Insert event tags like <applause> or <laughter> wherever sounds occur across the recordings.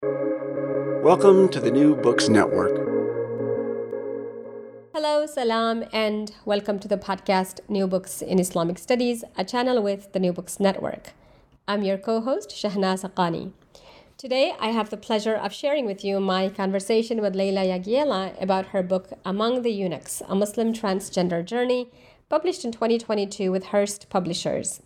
Welcome to the New Books Network. Hello, salam, and welcome to the podcast New Books in Islamic Studies, a channel with the New Books Network. I'm your co host, Shehnaz Haqqani. Today, I have the pleasure of sharing with you my conversation with Leyla Jagiella about her book Among the Eunuchs A Muslim Transgender Journey, published in 2022 with Hurst Publishers.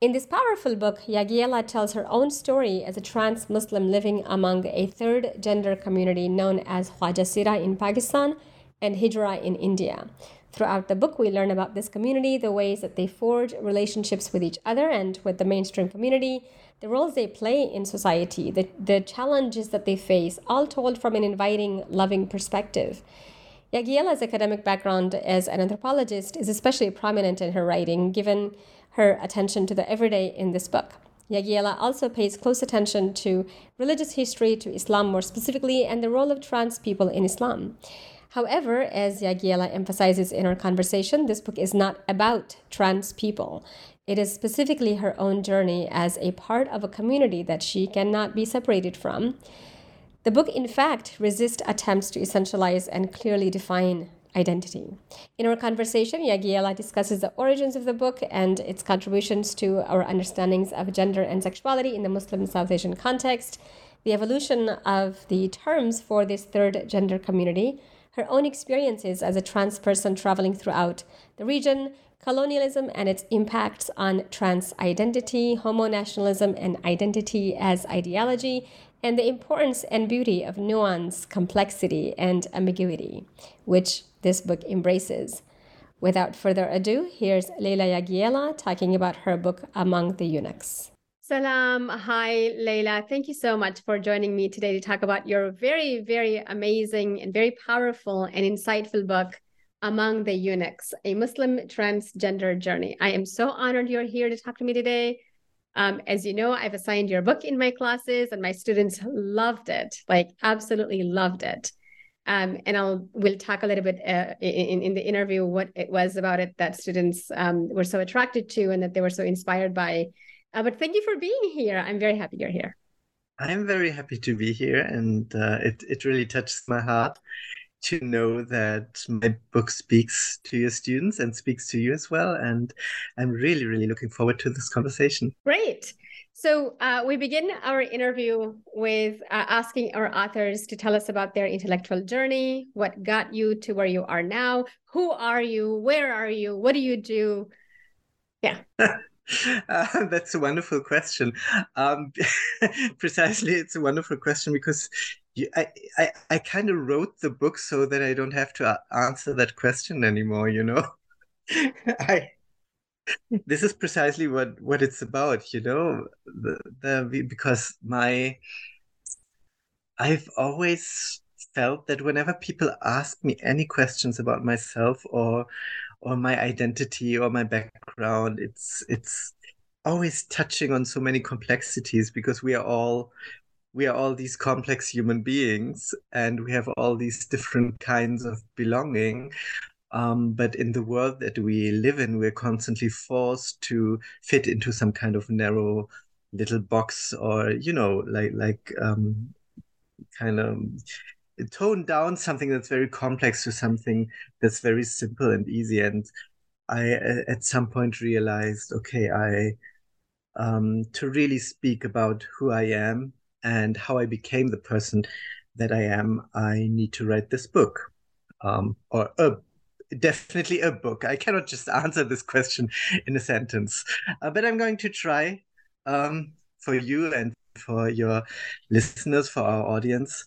In this powerful book, Jagiella tells her own story as a trans Muslim living among a third gender community known as Khwaja Sira in Pakistan and Hijra in India. Throughout the book, we learn about this community, the ways that they forge relationships with each other and with the mainstream community, the roles they play in society, the, the challenges that they face, all told from an inviting, loving perspective. Jagiella's academic background as an anthropologist is especially prominent in her writing, given her attention to the everyday in this book. Jagiella also pays close attention to religious history, to Islam more specifically, and the role of trans people in Islam. However, as Jagiella emphasizes in our conversation, this book is not about trans people. It is specifically her own journey as a part of a community that she cannot be separated from. The book, in fact, resists attempts to essentialize and clearly define identity. In our conversation, Jagiella discusses the origins of the book and its contributions to our understandings of gender and sexuality in the Muslim South Asian context, the evolution of the terms for this third gender community, her own experiences as a trans person traveling throughout the region, colonialism and its impacts on trans identity, homo nationalism, and identity as ideology, and the importance and beauty of nuance, complexity, and ambiguity, which this book embraces. Without further ado, here's Leyla Jagiella talking about her book Among the Eunuchs. Salam. Hi, Leyla. Thank you so much for joining me today to talk about your very, very amazing and very powerful and insightful book, Among the Eunuchs, a Muslim transgender journey. I am so honored you're here to talk to me today. Um, as you know, I've assigned your book in my classes, and my students loved it, like absolutely loved it. Um, and I'll we'll talk a little bit uh, in in the interview what it was about it that students um, were so attracted to and that they were so inspired by. Uh, but thank you for being here. I'm very happy you're here. I'm very happy to be here, and uh, it it really touches my heart to know that my book speaks to your students and speaks to you as well. And I'm really, really looking forward to this conversation. Great. So uh, we begin our interview with uh, asking our authors to tell us about their intellectual journey, what got you to where you are now, who are you, where are you, what do you do? Yeah. <laughs> Uh, that's a wonderful question. Um, <laughs> precisely, it's a wonderful question because you, I, I, I kind of wrote the book so that I don't have to uh, answer that question anymore. You know, <laughs> I this is precisely what what it's about you know the, the because my i've always felt that whenever people ask me any questions about myself or or my identity or my background it's it's always touching on so many complexities because we are all we are all these complex human beings and we have all these different kinds of belonging um, but in the world that we live in, we're constantly forced to fit into some kind of narrow little box, or you know, like like um, kind of tone down something that's very complex to something that's very simple and easy. And I, at some point, realized, okay, I um, to really speak about who I am and how I became the person that I am, I need to write this book um, or a definitely a book. I cannot just <laughs> answer this question in a sentence, uh, but I'm going to try um, for you and for your listeners, for our audience.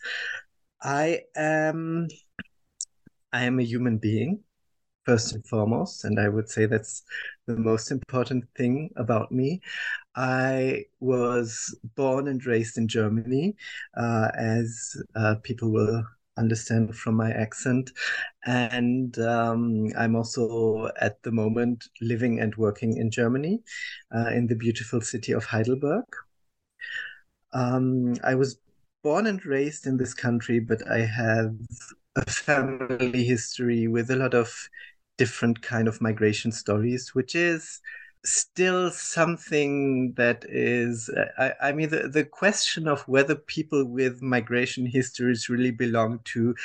I am, I am a human being, first and foremost, and I would say that's the most important thing about me. I was born and raised in Germany, uh, as uh, people will understand from my accent. And um, I'm also at the moment living and working in Germany, uh, in the beautiful city of Heidelberg. Um, I was born and raised in this country, but I have a family history with a lot of different kind of migration stories, which is still something that is I, I, mean the, the question of whether people with migration histories really belong to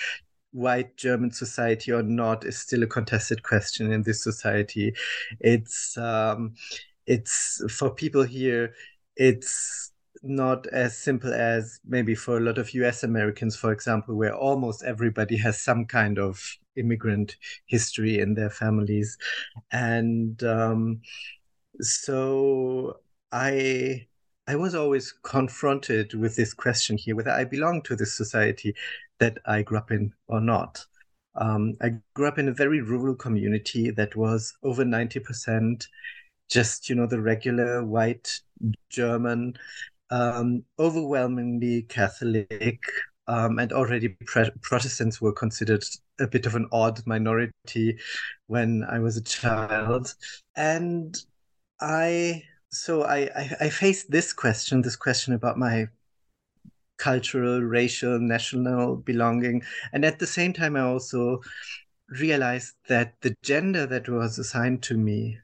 white german society or not is still a contested question in this society. It's um it's for people here it's not as simple as maybe for a lot of US Americans, for example, where almost everybody has some kind of immigrant history in their families. And um, so I I was always confronted with this question here whether I belong to this society that I grew up in or not. Um, I grew up in a very rural community that was over 90% just, you know, the regular white German, um, overwhelmingly Catholic, um, and already pre- Protestants were considered a bit of an odd minority when I was a child. And I so I, I, I faced this question, this question about my cultural, racial, national belonging, and at the same time, I also realized that the gender that was assigned to me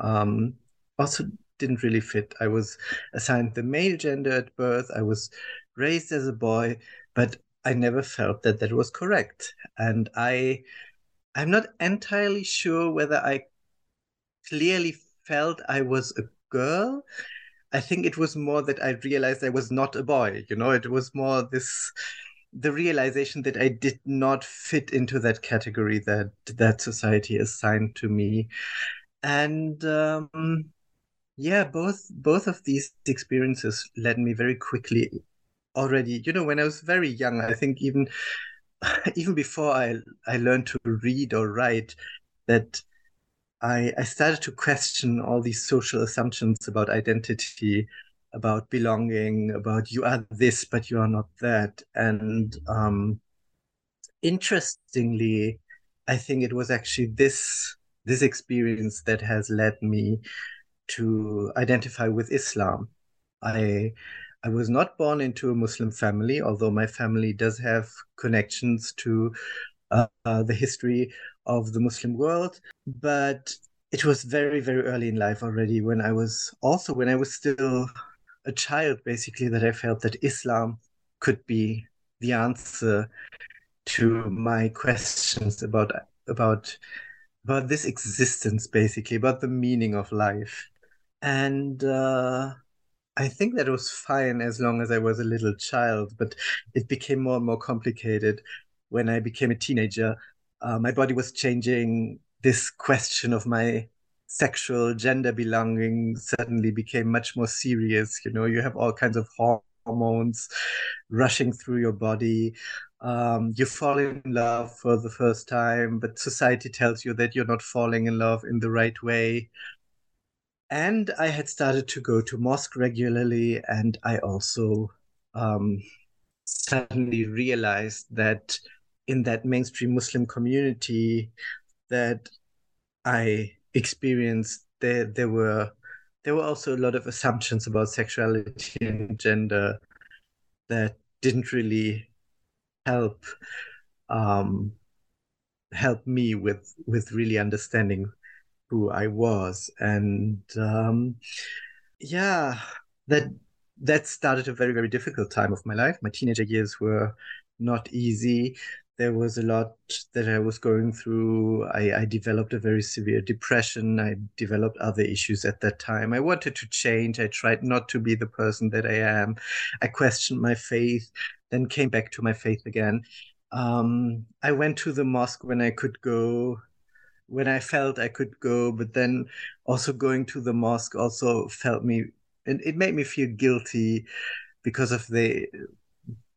um, also didn't really fit. I was assigned the male gender at birth. I was raised as a boy, but I never felt that that was correct, and I I'm not entirely sure whether I clearly felt I was a girl. I think it was more that I realized I was not a boy. You know, it was more this the realization that I did not fit into that category that that society assigned to me, and um, yeah, both both of these experiences led me very quickly. Already, you know, when I was very young, I think even <sighs> even before I I learned to read or write, that I, I started to question all these social assumptions about identity, about belonging, about you are this, but you are not that. And um, interestingly, I think it was actually this this experience that has led me to identify with Islam. I I was not born into a Muslim family, although my family does have connections to uh, uh, the history of the Muslim world. But it was very, very early in life already when I was also, when I was still a child, basically, that I felt that Islam could be the answer to my questions about about about this existence basically about the meaning of life and uh, i think that was fine as long as i was a little child but it became more and more complicated when i became a teenager uh, my body was changing. This question of my sexual gender belonging suddenly became much more serious. You know, you have all kinds of hormones rushing through your body. Um, you fall in love for the first time, but society tells you that you're not falling in love in the right way. And I had started to go to mosque regularly, and I also um, suddenly realized that in that mainstream Muslim community that I experienced, there there were there were also a lot of assumptions about sexuality and gender that didn't really help um, help me with with really understanding who I was, and um, yeah, that that started a very very difficult time of my life. My teenager years were not easy there was a lot that I was going through. I, I, developed a very severe depression. I developed other issues at that time. I wanted to change. I tried not to be the person that I am. I questioned my faith, then came back to my faith again. Um, I went to the mosque when I could go, when I felt I could go, but then also going to the mosque also felt me, and it made me feel guilty because of the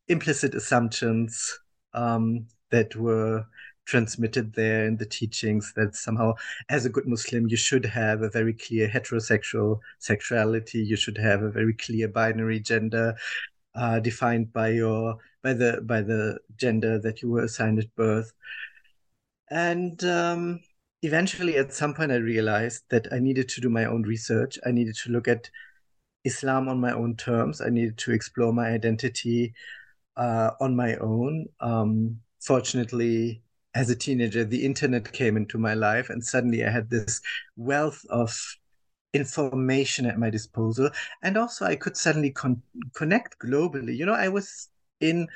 implicit assumptions um, that were transmitted there in the teachings that somehow as a good muslim you should have a very clear heterosexual sexuality you should have a very clear binary gender uh, defined by your by the by the gender that you were assigned at birth. And um, eventually at some point i realized that i needed to do my own research i needed to look at islam on my own terms i needed to explore my identity uh, on my own um, fortunately as a teenager, the internet came into my life, and suddenly I had this wealth of information at my disposal. And also, I could suddenly con- connect globally. You know, I was in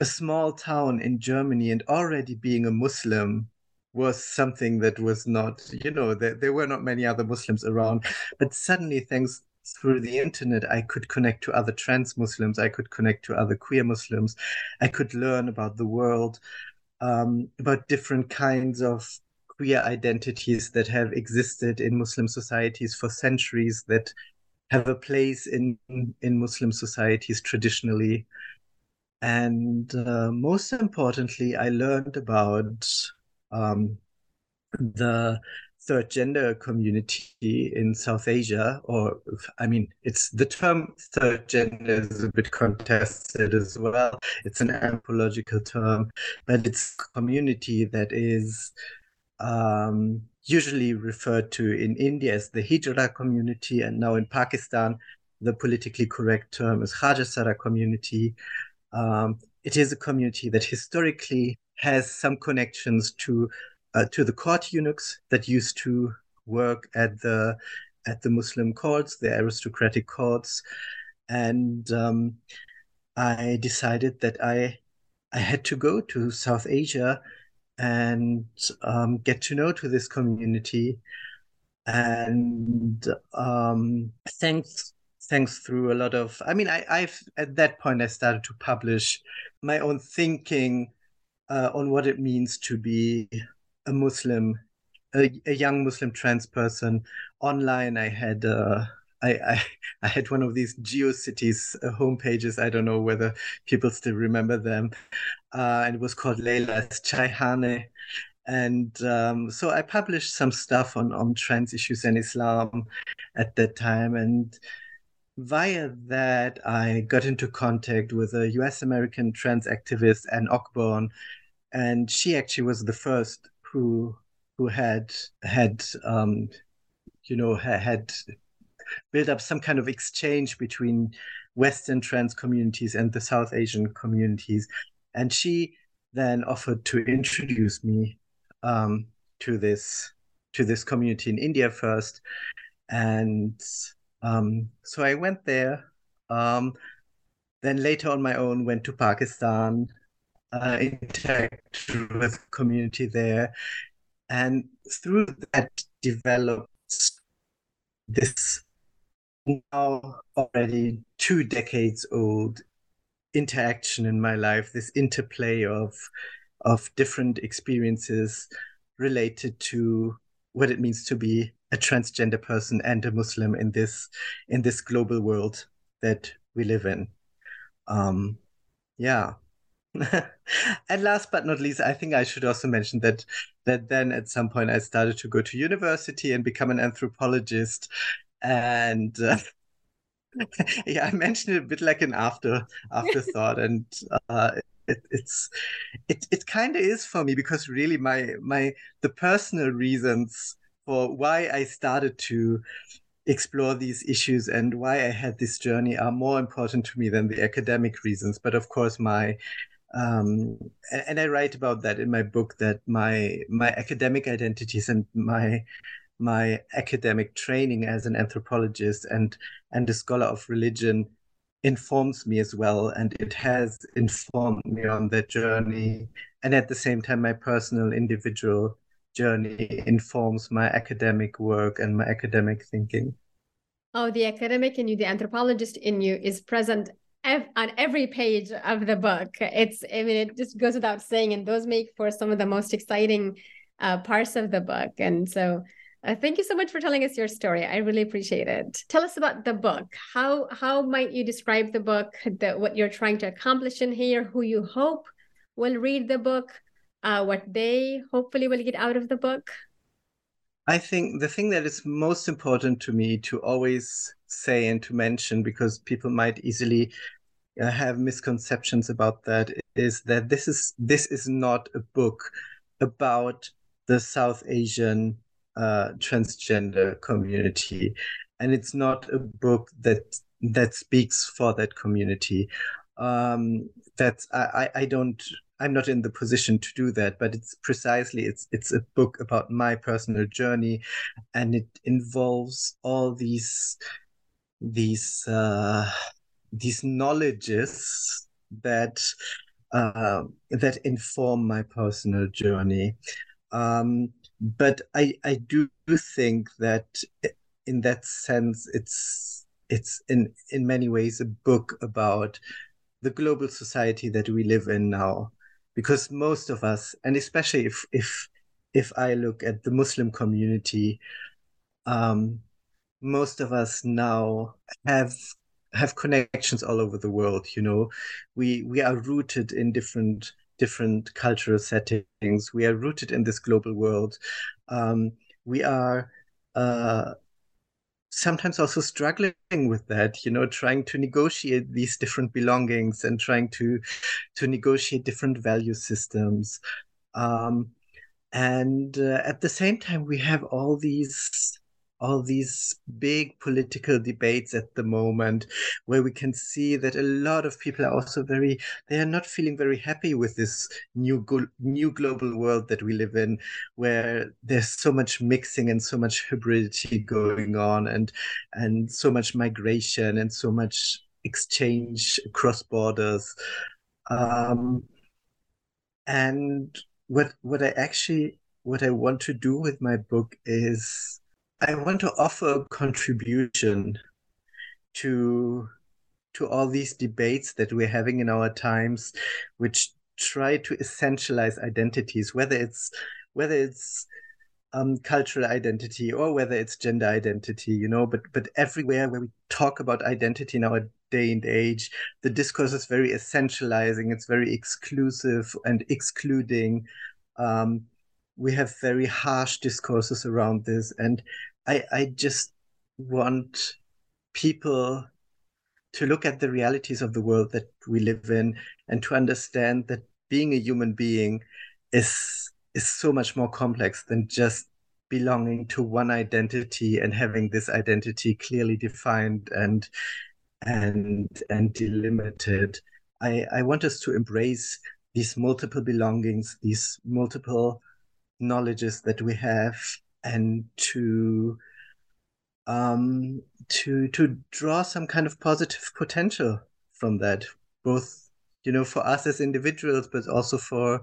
a small town in Germany, and already being a Muslim was something that was not, you know, there, there were not many other Muslims around. But suddenly, thanks through the internet, I could connect to other trans Muslims, I could connect to other queer Muslims, I could learn about the world um, about different kinds of queer identities that have existed in Muslim societies for centuries that have a place in in Muslim societies traditionally. And uh, most importantly, I learned about um, the third gender community in South Asia, or I mean, it's the term third gender is a bit contested as well. It's an anthropological term, but it's community that is um, usually referred to in India as the Hijra community, and now in Pakistan, the politically correct term is Khwajasira community. Um, it is a community that historically has some connections to uh, to the court eunuchs that used to work at the at the Muslim courts, the aristocratic courts, and um, I decided that I I had to go to South Asia and um, get to know to this community, and um, thanks thanks through a lot of I mean I I've at that point I started to publish my own thinking uh, on what it means to be a Muslim, a, a young Muslim trans person online. I had uh, I, I, <laughs> I had one of these GeoCities uh, homepages. I don't know whether people still remember them. Uh, and it was called Leyla's Chaihane. And um, so I published some stuff on, on trans issues and Islam at that time. And via that, I got into contact with a US American trans activist, Anne Ogborn. And she actually was the first who who had had um, you know had built up some kind of exchange between Western trans communities and the South Asian communities, and she then offered to introduce me um, to this to this community in India first, and um, so I went there. Um, then later on my own went to Pakistan uh, interact with community there, and through that developed this now already two decades old interaction in my life this interplay of of different experiences related to what it means to be a transgender person and a muslim in this in this global world that we live in. Um yeah. <laughs> And last but not least, I think I should also mention that that then at some point I started to go to university and become an anthropologist, and uh, <laughs> yeah, I mentioned it a bit like an after afterthought, and uh, it, it's it it kind of is for me because really my my the personal reasons for why I started to explore these issues and why I had this journey are more important to me than the academic reasons. But of course, my um, and, I write about that in my book that my my academic identities and my my academic training as an anthropologist and and a scholar of religion informs me as well and it has informed me on that journey and at the same time my personal individual journey informs my academic work and my academic thinking oh the academic in you the anthropologist in you is present ev- on every page of the book. It's, I mean, it just goes without saying, and those make for some of the most exciting uh, parts of the book. And so, uh, thank you so much for telling us your story. I really appreciate it. Tell us about the book. How how might you describe the book? The, what you're trying to accomplish in here? Who you hope will read the book? Uh, what they hopefully will get out of the book? I think the thing that is most important to me to always say and to mention, because people might easily uh, have misconceptions about that, is that this is this is not a book about the South Asian uh, transgender community, and it's not a book that that speaks for that community. Um, that's I, I don't I'm not in the position to do that, but it's precisely it's it's a book about my personal journey, and it involves all these these uh, these knowledges that uh, that inform my personal journey. Um, but I I do think that in that sense it's it's in in many ways a book about the global society that we live in now because most of us and especially if if if i look at the muslim community um, most of us now have have connections all over the world you know? We we are rooted in different different cultural settings. We are rooted in this global world. Um, we are uh, sometimes also struggling with that you know trying to negotiate these different belongings and trying to to negotiate different value systems. Um, and uh, at the same time we have all these all these big political debates at the moment where we can see that a lot of people are also very they are not feeling very happy with this new new global world that we live in where there's so much mixing and so much hybridity going on and and so much migration and so much exchange across borders. Um, and what what i actually what i want to do with my book is I want to offer a contribution to to all these debates that we're having in our times, which try to essentialize identities, whether it's whether it's um, cultural identity or whether it's gender identity, you know, but but everywhere where we talk about identity in our day and age, the discourse is very essentializing. It's very exclusive and excluding. Um, we have very harsh discourses around this and i i just want people to look at the realities of the world that we live in and to understand that being a human being is is so much more complex than just belonging to one identity and having this identity clearly defined and and and delimited. I i want us to embrace these multiple belongings these multiple knowledges that we have and to um, to to draw some kind of positive potential from that, both you know for us as individuals, but also for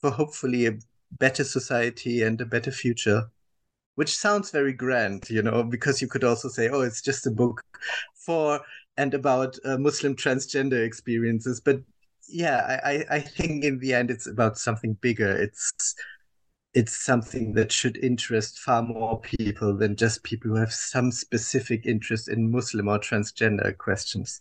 for hopefully a better society and a better future. Which sounds very grand, you know, because you could also say, "Oh, it's just a book for and about uh, Muslim transgender experiences." But yeah, I, I think in the end it's about something bigger. It's it's something that should interest far more people than just people who have some specific interest in Muslim or transgender questions.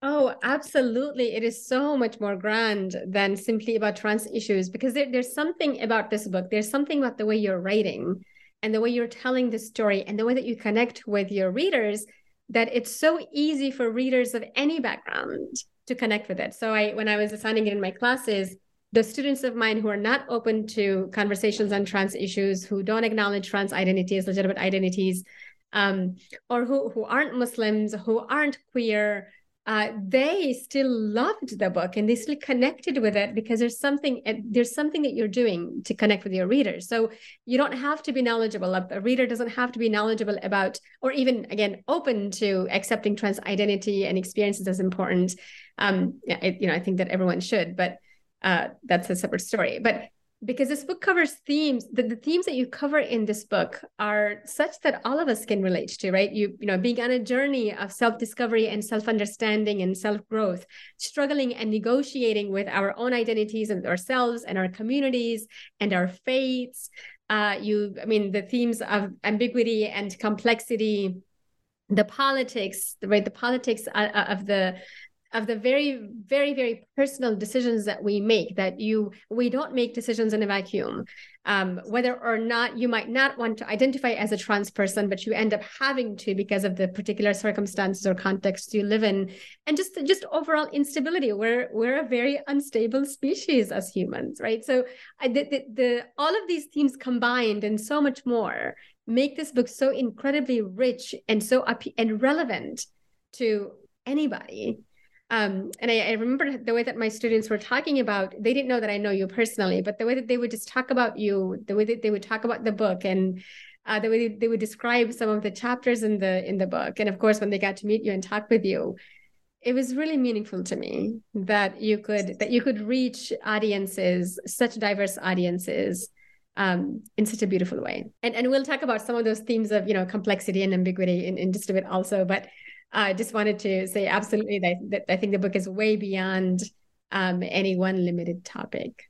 Oh, absolutely. It is so much more grand than simply about trans issues because there, there's something about this book. There's something about the way you're writing and the way you're telling the story and the way that you connect with your readers that it's so easy for readers of any background to connect with it. So I when I was assigning it in my classes, the students of mine who are not open to conversations on trans issues, who don't acknowledge trans identities, legitimate identities, um, or who, who aren't Muslims, who aren't queer, uh, they still loved the book and they still connected with it because there's something there's something that you're doing to connect with your readers. So you don't have to be knowledgeable. A reader doesn't have to be knowledgeable about, or even again, open to accepting trans identity and experiences as important. Um, it, you know, I think that everyone should, but uh, that's a separate story. But because this book covers themes, the, the themes that you cover in this book are such that all of us can relate to, right? You, you know, being on a journey of self-discovery and self-understanding and self-growth, struggling and negotiating with our own identities and ourselves and our communities and our faiths. Uh, you, I mean, the themes of ambiguity and complexity, the politics, right? The politics uh, of the of the very very very personal decisions that we make that you we don't make decisions in a vacuum um, whether or not you might not want to identify as a trans person but you end up having to because of the particular circumstances or context you live in. And just just overall instability. We're we're a very unstable species as humans right? So the, the, the all of these themes combined and so much more make this book so incredibly rich and so up and relevant to anybody um, and I, I, remember the way that my students were talking about, they didn't know that I know you personally, but the way that they would just talk about you, the way that they would talk about the book and uh, the way they would describe some of the chapters in the in the book. And of course, when they got to meet you and talk with you, it was really meaningful to me that you could that you could reach audiences, such diverse audiences, um, in such a beautiful way. And and we'll talk about some of those themes of you know complexity and ambiguity in, in just a bit also. But I just wanted to say absolutely that, that I think the book is way beyond um, any one limited topic.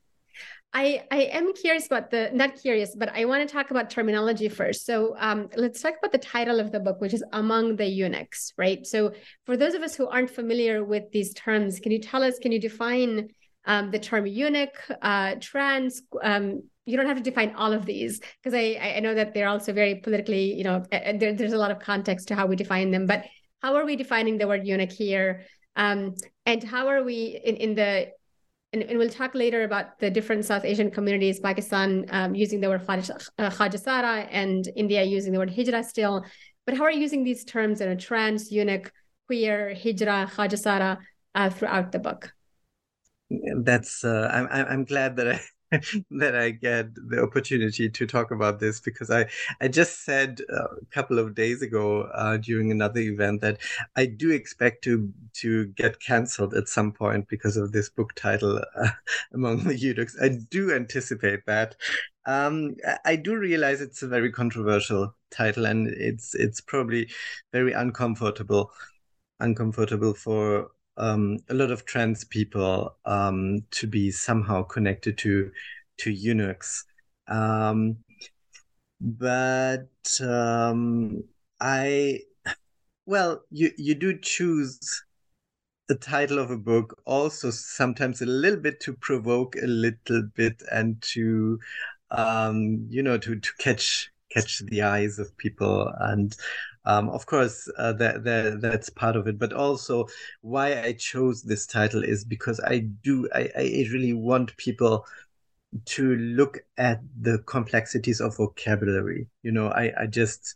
I, I am curious about the not curious, but I want to talk about terminology first. So um, let's talk about the title of the book, which is Among the Eunuchs, right? So for those of us who aren't familiar with these terms, can you tell us? Can you define um, the term eunuch, uh, trans? Um, you don't have to define all of these because I I know that they're also very politically, you know, there, there's a lot of context to how we define them, but how are we defining the word eunuch here? Um, and how are we in, in the and, and, we'll talk later about the different South Asian communities, Pakistan um, using the word khwajasira and India using the word hijra still. But how are you using these terms in a trans, eunuch, queer, hijra, khwajasira uh, throughout the book? That's uh, I'm I'm glad that I <laughs> that I get the opportunity to talk about this because I I just said a couple of days ago uh, during another event that I do expect to to get cancelled at some point because of this book title uh, <laughs> among the eunuchs. I do anticipate that. Um, I do realize it's a very controversial title and it's it's probably very uncomfortable uncomfortable for um, a lot of trans people um, to be somehow connected to to eunuchs. Um, but um, I, well, you you do choose the title of a book also sometimes a little bit to provoke a little bit and to um, you know to to catch catch the eyes of people and um, of course, uh, that, that that's part of it, but also why I chose this title is because I do I, I really want people to look at the complexities of vocabulary. You know, I I just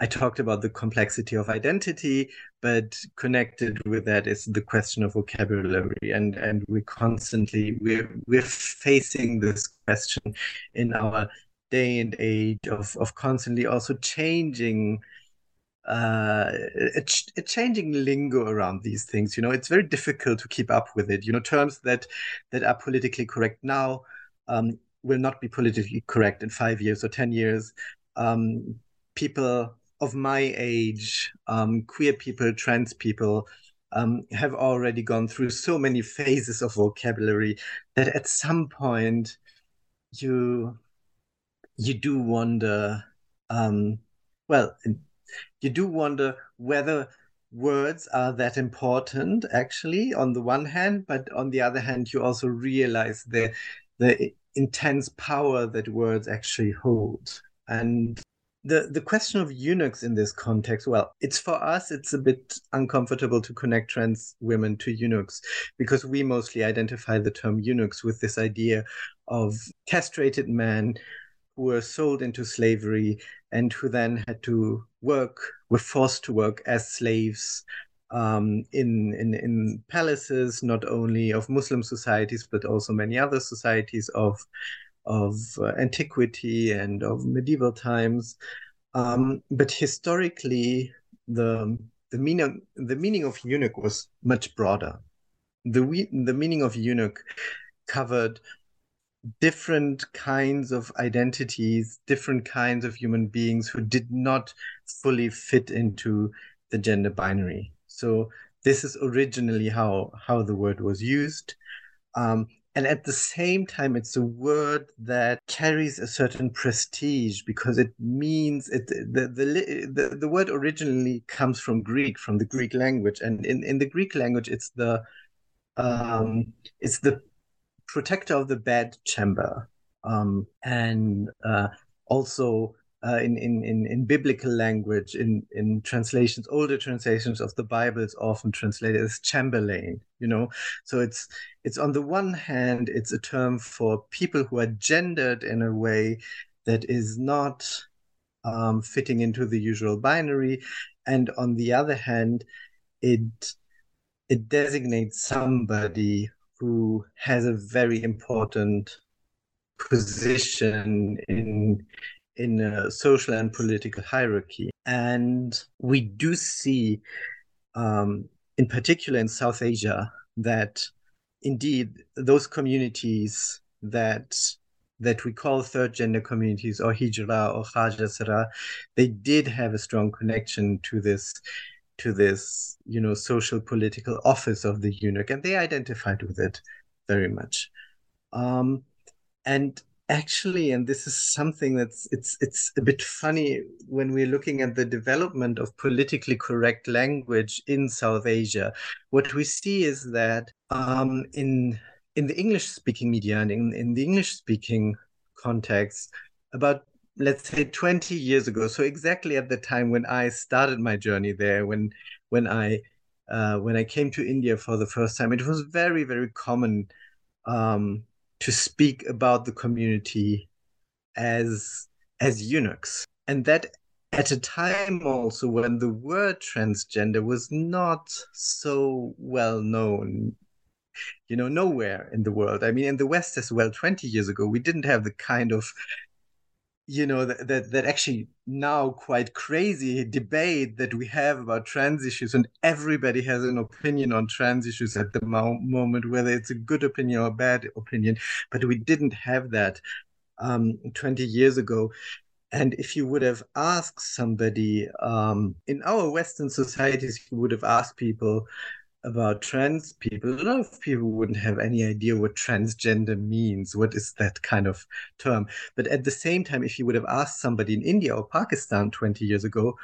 I talked about the complexity of identity, but connected with that is the question of vocabulary, and and we constantly we're we're facing this question in our day and age of of constantly also changing uh, changing lingo around these things. You know, it's very difficult to keep up with it. You know, terms that that are politically correct now um, will not be politically correct in five years or ten years. Um, people of my age, um, queer people, trans people, um, have already gone through so many phases of vocabulary that at some point you you do wonder. Um, well you do wonder whether words are that important actually on the one hand but on the other hand you also realize the the intense power that words actually hold. And the the question of eunuchs in this context well it's for us it's a bit uncomfortable to connect trans women to eunuchs because we mostly identify the term eunuchs with this idea of castrated men who were sold into slavery and who then had to work, were forced to work as slaves um, in, in, in palaces, not only of Muslim societies, but also many other societies of, of uh, antiquity and of medieval times. Um, but historically, the, the, meaning, the meaning of eunuch was much broader. The, the meaning of eunuch covered different kinds of identities, different kinds of human beings who did not fully fit into the gender binary. So this is originally how how the word was used. Um, and at the same time it's a word that carries a certain prestige because it means it the the the, the word originally comes from greek from the greek language and in, in the greek language it's the um it's the protector of the bed chamber um and uh also uh, in, in, in, in biblical language, in, in translations, older translations of the Bible is often translated as chamberlain, you know. So it's it's on the one hand, it's a term for people who are gendered in a way that is not um, fitting into the usual binary. And on the other hand, it it designates somebody who has a very important position in in a social and political hierarchy. And we do see, um, in particular in South Asia, that indeed those communities that that we call third gender communities or hijra or khwajasira, they did have a strong connection to this to this you know social political office of the eunuch and they identified with it very much. Um, and actually and this is something that's it's it's a bit funny when we're looking at the development of politically correct language in south asia what we see is that um, in in the english speaking media and in, in the english speaking context about let's say 20 years ago so exactly at the time when i started my journey there when when i uh, when i came to india for the first time it was very very common um, to speak about the community as as eunuchs. And that at a time also when the word transgender was not so well known you know nowhere in the world. I mean in the west as well 20 years ago we didn't have the kind of you know that, that actually now quite crazy debate that we have about trans issues and everybody has an opinion on trans issues at the mo- moment whether it's a good opinion or a bad opinion but we didn't have that um, 20 years ago. And if you would have asked somebody um, in our western societies you would have asked people about trans people, a lot of people wouldn't have any idea what transgender means. What is that kind of term? But at the same time, if you would have asked somebody in India or Pakistan 20 years ago,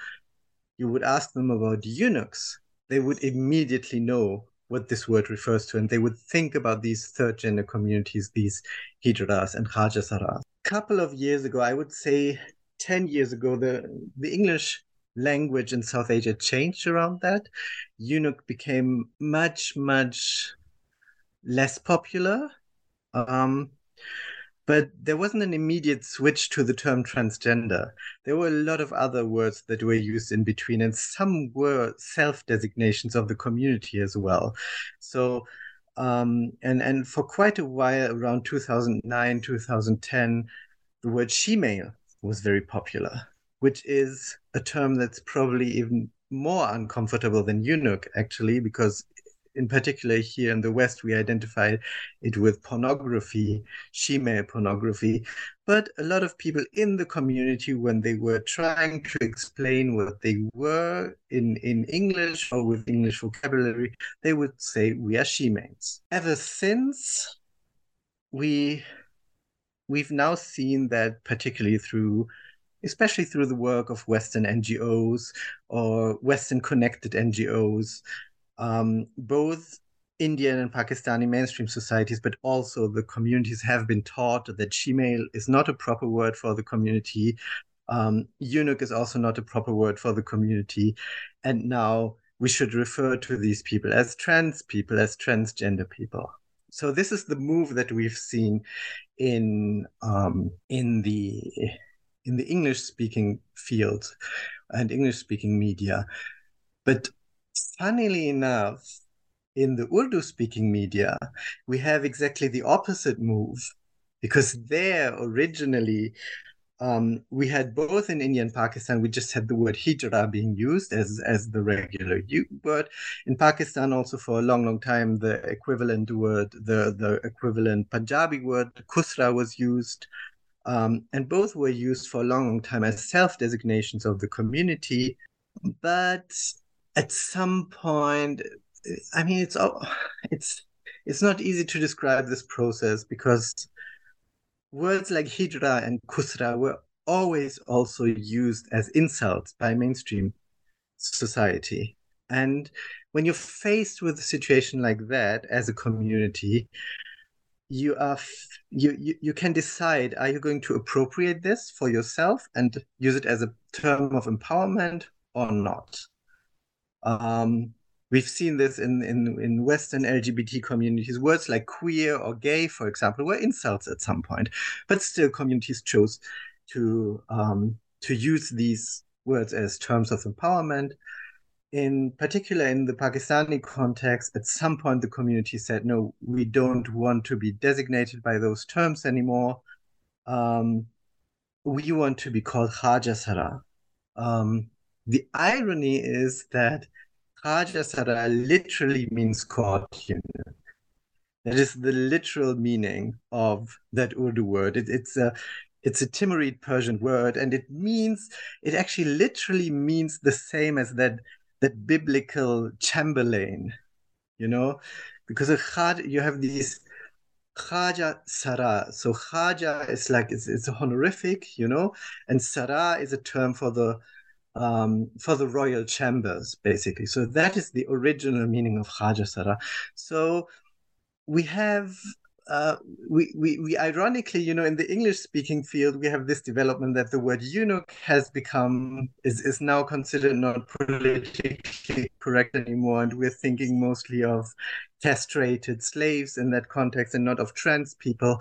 you would ask them about eunuchs, they would immediately know what this word refers to, and they would think about these third gender communities, these hijras and khwajasira. A couple of years ago, I would say 10 years ago, the, the English language in South Asia changed around that. Eunuch became much, much less popular. Um, but there wasn't an immediate switch to the term transgender. There were a lot of other words that were used in between, and some were self designations of the community as well. So, um, and, and for quite a while, around 2009, 2010, the word she male was very popular which is a term that's probably even more uncomfortable than eunuch, actually, because in particular here in the West, we identify it with pornography, she-male pornography. But a lot of people in the community, when they were trying to explain what they were in, in English or with English vocabulary, they would say, we are she-males. Ever since, we, we've now seen that particularly through especially through the work of Western NGOs or Western connected NGOs, um, both Indian and Pakistani mainstream societies, but also the communities have been taught that shemale is not a proper word for the community. Um, eunuch is also not a proper word for the community. And now we should refer to these people as trans people, as transgender people. So this is the move that we've seen in um, in the in the English speaking field and English speaking media. But funnily enough, in the Urdu speaking media, we have exactly the opposite move because there originally um, we had both in India and Pakistan, we just had the word hijra being used as, as the regular word. In Pakistan, also for a long, long time, the equivalent word, the, the equivalent Punjabi word, khusra, was used. Um, and both were used for a long, long time as self designations of the community. But at some point, I mean, it's it's it's not easy to describe this process because words like hijra and khusra were always also used as insults by mainstream society. And when you're faced with a situation like that as a community, you are you, you you can decide are you going to appropriate this for yourself and use it as a term of empowerment or not? Um, we've seen this in, in in western lgbt communities. Words like queer or gay for example were insults at some point but still communities chose to um, to use these words as terms of empowerment in particular in the Pakistani context, at some point the community said, no, we don't want to be designated by those terms anymore. Um, we want to be called Khwajasira. Um, the irony is that Khwajasira literally means court eunuch. That is the literal meaning of that Urdu word. It, it's a it's a Timurid Persian word, and it means it actually literally means the same as that that biblical Chamberlain, you know, because a khad, you have these Khwajasira. So Khwaja is like it's, it's a honorific, you know, and Sara is a term for the um, for the royal chambers, basically. So that is the original meaning of Khwajasira. So we have uh, we, we, we ironically, you know, in the English speaking field, we have this development that the word eunuch has become, is, is now considered not politically correct anymore. And we're thinking mostly of castrated slaves in that context and not of trans people.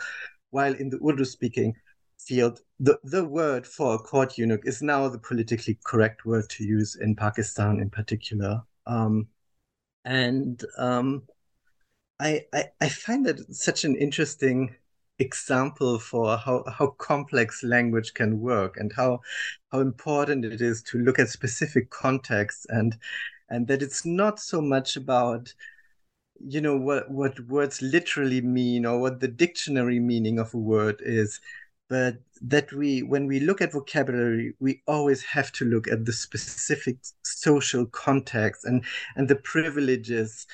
While in the Urdu speaking field, the, the word for a court eunuch is now the politically correct word to use in Pakistan in particular. Um, and um, I, I, I find that such an interesting example for how, how complex language can work and how how important it is to look at specific contexts and and that it's not so much about you know what what words literally mean or what the dictionary meaning of a word is but that we when we look at vocabulary we always have to look at the specific social context and and the privileges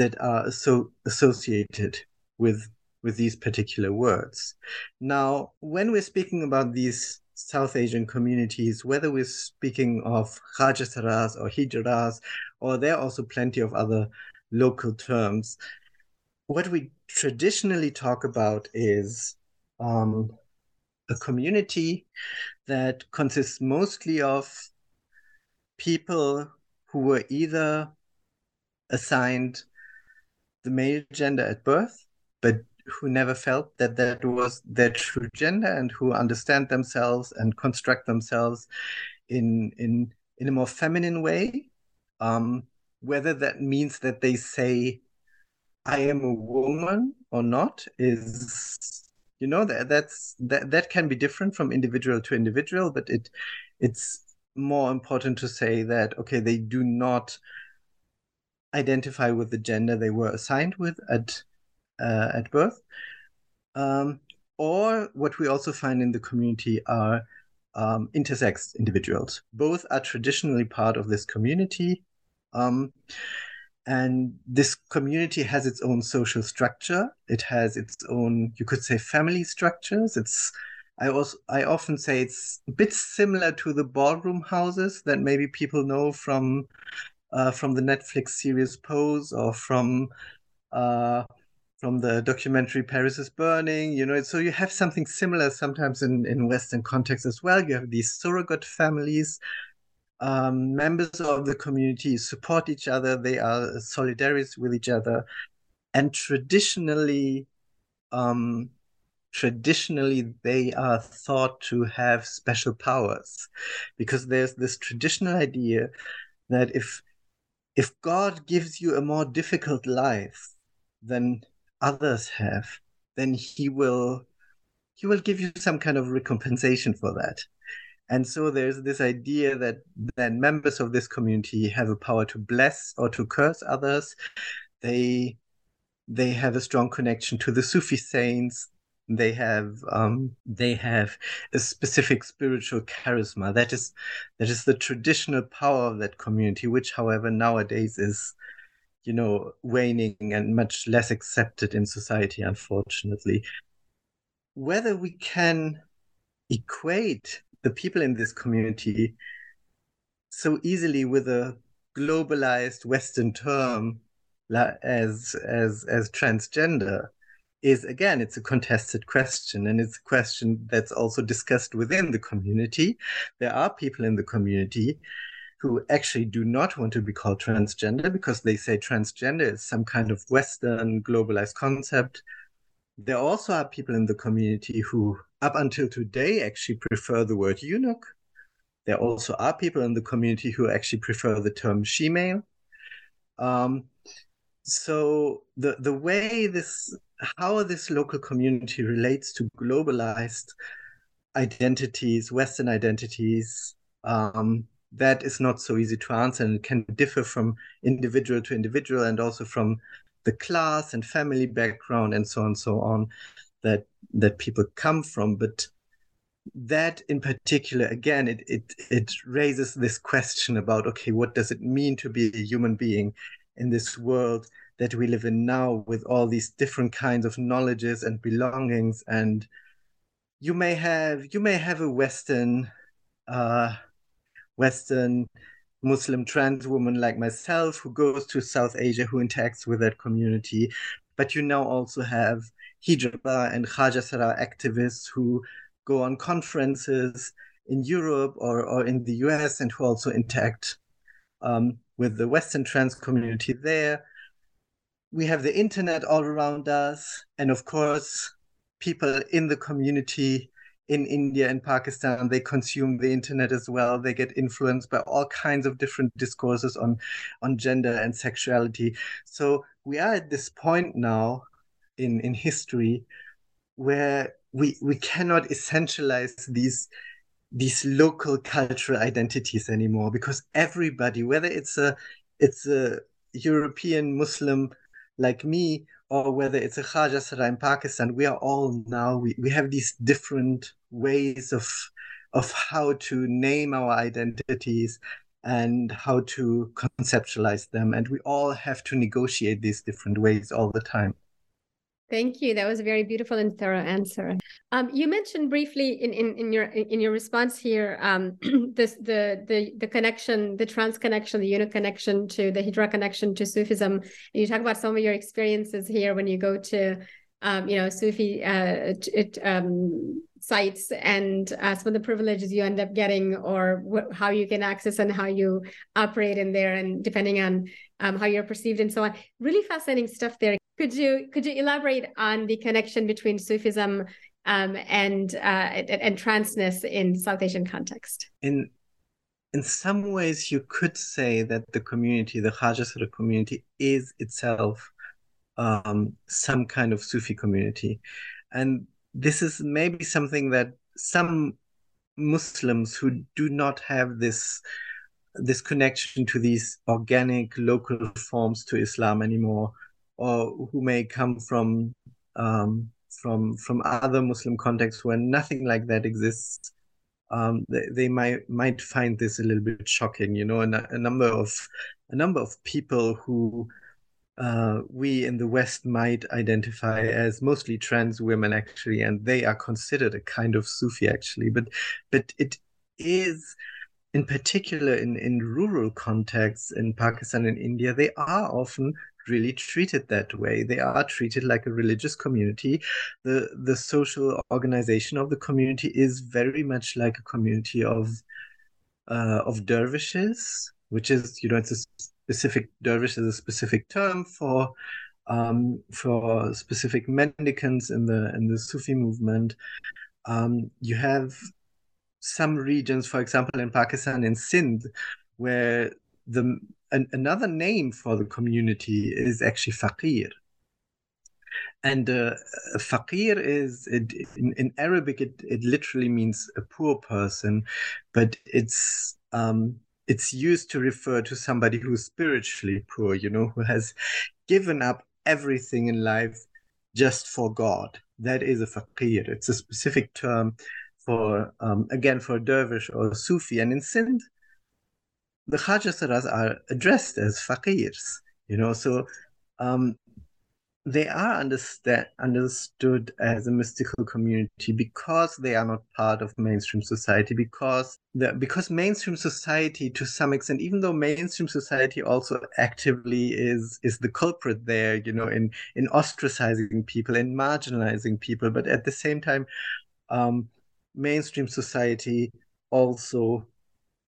that are so associated with with these particular words. Now, when we're speaking about these South Asian communities, whether we're speaking of Khwajasiras or Hijras, or there are also plenty of other local terms, what we traditionally talk about is um, a community that consists mostly of people who were either assigned the male gender at birth, but who never felt that that was their true gender and who understand themselves and construct themselves in in in a more feminine way. Um, whether that means that they say, "I am a woman" or not is you know that that's that that can be different from individual to individual, but it it's more important to say that okay they do not identify with the gender they were assigned with at uh, at birth. Um, or what we also find in the community are um, intersex individuals. Both are traditionally part of this community. Um, and this community has its own social structure. It has its own, you could say, family structures. It's I also I often say it's a bit similar to the ballroom houses that maybe people know from uh, from the Netflix series Pose or from uh, from the documentary Paris is Burning. You know, so you have something similar sometimes in in Western context as well. You have these surrogate families. Um, members of the community support each other. They are solidarious with each other, and traditionally, um, traditionally they are thought to have special powers because there's this traditional idea that if if God gives you a more difficult life than others have, then he will he will give you some kind of recompensation for that. And so there's this idea that then members of this community have a power to bless or to curse others. They they have a strong connection to the Sufi saints they have um, they have a specific spiritual charisma that is that is the traditional power of that community which however nowadays is you know, waning and much less accepted in society, unfortunately. Whether we can equate the people in this community so easily with a globalized Western term as as as transgender is again it's a contested question and it's a question that's also discussed within the community. There are people in the community who actually do not want to be called transgender because they say transgender is some kind of western globalized concept. There also are people in the community who up until today actually prefer the word eunuch. There also are people in the community who actually prefer the term she-male um, so the the way this how this local community relates to globalized identities, Western identities, um, that is not so easy to answer and can differ from individual to individual and also from the class and family background and so on and so on that that people come from. But that in particular, again, it it it raises this question about okay, what does it mean to be a human being in this world that we live in now with all these different kinds of knowledges and belongings and you may have you may have a western uh, western muslim trans woman like myself who goes to south asia who interacts with that community but you now also have hijra and Khwajasira activists who go on conferences in Europe or, or in the US and who also interact um, with the Western trans community there. We have the internet all around us. And of course, people in the community in India and Pakistan, they consume the internet as well. They get influenced by all kinds of different discourses on, on gender and sexuality. So we are at this point now in, in history where we we cannot essentialize these these local cultural identities anymore because everybody whether it's a it's a european muslim like me or whether it's a Khwajasira in Pakistan, we are all now we, we have these different ways of of how to name our identities and how to conceptualize them. And we all have to negotiate these different ways all the time. Thank you. That was a very beautiful and thorough answer. Um, you mentioned briefly in, in, in your in your response here um, <clears throat> this the the the connection, the trans connection, the eunuch connection to the Hijra connection to Sufism. And you talk about some of your experiences here when you go to um, you know Sufi uh, it, um, sites and uh, some of the privileges you end up getting, or wh- how you can access and how you operate in there, and depending on um, how you're perceived and so on. Really fascinating stuff there. Could you could you elaborate on the connection between Sufism um, and, uh, and transness in South Asian context? In in some ways, you could say that the community, the Khwajasira community, is itself um, some kind of Sufi community, and this is maybe something that some Muslims who do not have this this connection to these organic local forms to Islam anymore or who may come from um, from from other Muslim contexts where nothing like that exists, um, they, they might might find this a little bit shocking. You know, and a, a number of a number of people who uh, we in the West might identify as mostly trans women, actually, and they are considered a kind of Sufi, actually. But but it is in particular in, in rural contexts in Pakistan and India, they are often really treated that way. They are treated like a religious community. The the social organization of the community is very much like a community of uh, of dervishes, which is you know it's a specific dervish is a specific term for um, for specific mendicants in the in the Sufi movement. Um, you have some regions, for example, in Pakistan, in Sindh, where the an, another name for the community is actually fakir. And uh, faqir is it, in, in Arabic. It, it literally means a poor person, but it's um, it's used to refer to somebody who's spiritually poor. You know, who has given up everything in life just for God. That is a faqir. It's a specific term for um, again for dervish or Sufi. And in Sindh, the Khwajasiras are addressed as faqirs. You know, so um, they are understand, understood as a mystical community because they are not part of mainstream society because the, because mainstream society to some extent even though mainstream society also actively is is the culprit there you know in in ostracizing people and marginalizing people but at the same time um, mainstream society also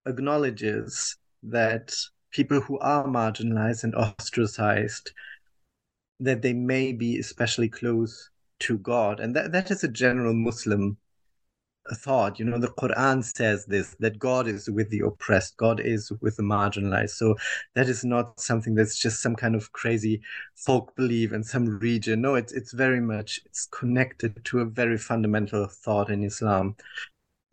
acknowledges that people who are marginalized and ostracized that they may be especially close to God. And that, that is a general Muslim thought. You know, the Quran says this that God is with the oppressed, God is with the marginalized. So that is not something that's just some kind of crazy folk belief in some region. No, it's it's very much it's connected to a very fundamental thought in Islam.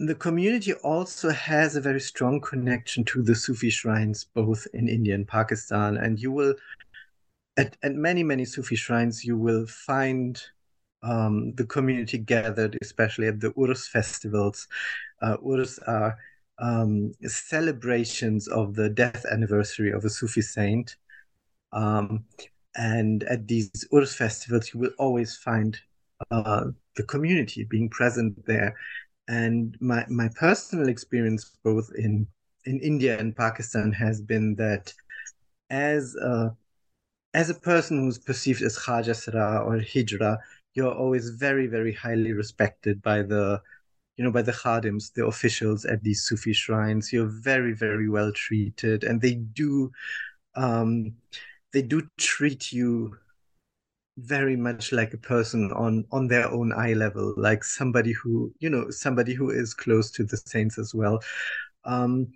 The community also has a very strong connection to the Sufi shrines, both in India and Pakistan. And you will at, at many many Sufi shrines you will find um, the community gathered, especially at the Urs festivals. Uh, Urs are um, celebrations of the death anniversary of a Sufi saint. Um, and at these Urs festivals, you will always find uh, the community being present there. And my, my personal experience, both in, in India and Pakistan, has been that as a as a person who's perceived as Khwajasira or Hijra, you're always very, very highly respected by the, you know, by the Khadims, the officials at these Sufi shrines. You're very, very well treated, and they do, um, they do treat you very much like a person on on their own eye level, like somebody who, you know, somebody who is close to the saints as well. Um,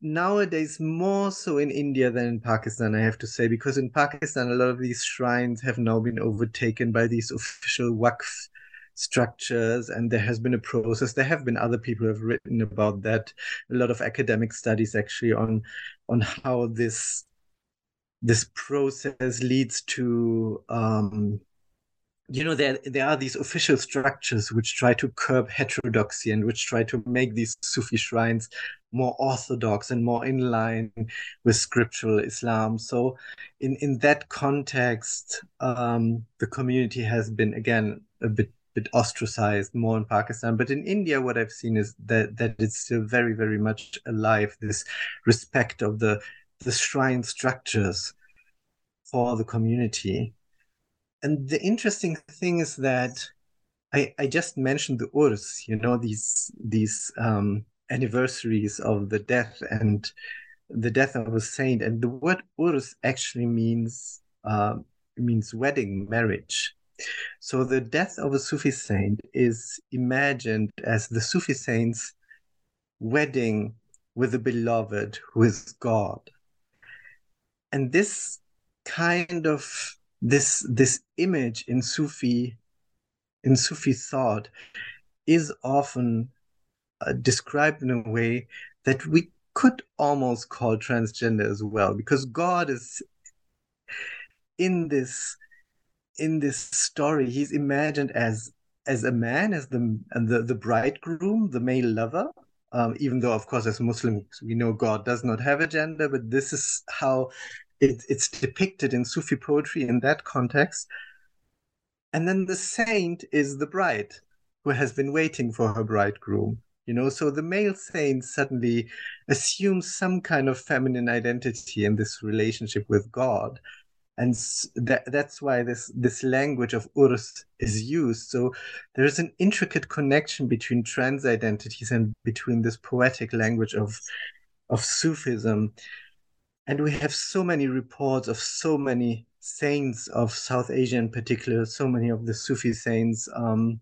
nowadays more so in India than in Pakistan, I have to say, because in Pakistan, a lot of these shrines have now been overtaken by these official Waqf structures, and there has been a process. There have been other people who have written about that. A lot of academic studies actually on on how this this process leads to um, you know there there are these official structures which try to curb heterodoxy and which try to make these Sufi shrines more orthodox and more in line with scriptural Islam. So, in in that context, um, the community has been again a bit bit ostracized more in Pakistan. But in India, what I've seen is that that it's still very very much alive. This respect of the the shrine structures for the community and the interesting thing is that I, I just mentioned the urs, you know, these these um, anniversaries of the death and the death of a saint, and the word urs actually means uh, means wedding, marriage. So the death of a Sufi saint is imagined as the Sufi saint's wedding with the beloved, who is God. And this kind of this this image in Sufi in Sufi thought is often uh, described in a way that we could almost call transgender as well because God is in this in this story he's imagined as as a man as the the, the bridegroom the male lover. Um, even though of course as muslims we know god does not have a gender but this is how it, it's depicted in Sufi poetry in that context. And then the saint is the bride who has been waiting for her bridegroom. You know, so the male saint suddenly assumes some kind of feminine identity in this relationship with God. And that, that's why this, this language of Urs is used. So there is an intricate connection between trans identities and between this poetic language of, of Sufism and we have so many reports of so many saints of South Asia in particular, so many of the Sufi saints, um,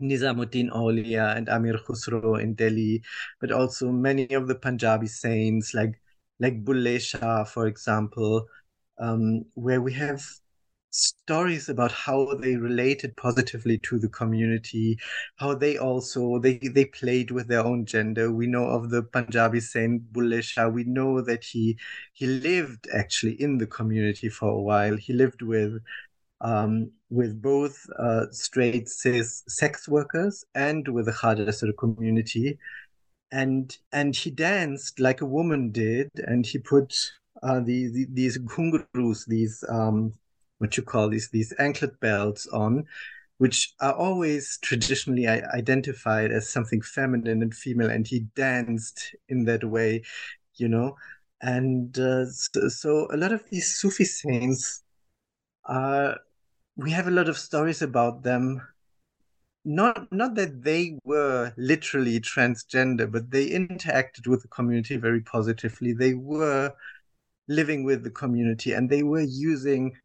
Nizamuddin Aulia and Amir Khusro in Delhi, but also many of the Punjabi saints like like Bulle Shah, for example, um, where we have stories about how they related positively to the community how they also they they played with their own gender. We know of the punjabi saint bulle shah we know that he he lived actually in the community for a while. He lived with um, with both uh, straight cis sex workers and with the Khaja community. And and he danced like a woman did and he put uh, the, the, these ghungroos, these um, what you call these these anklet belts on, which are always traditionally identified as something feminine and female, and he danced in that way, you know. And uh, so, so, a lot of these Sufi saints are, we have a lot of stories about them. Not not that they were literally transgender, but they interacted with the community very positively. They were living with the community, and they were using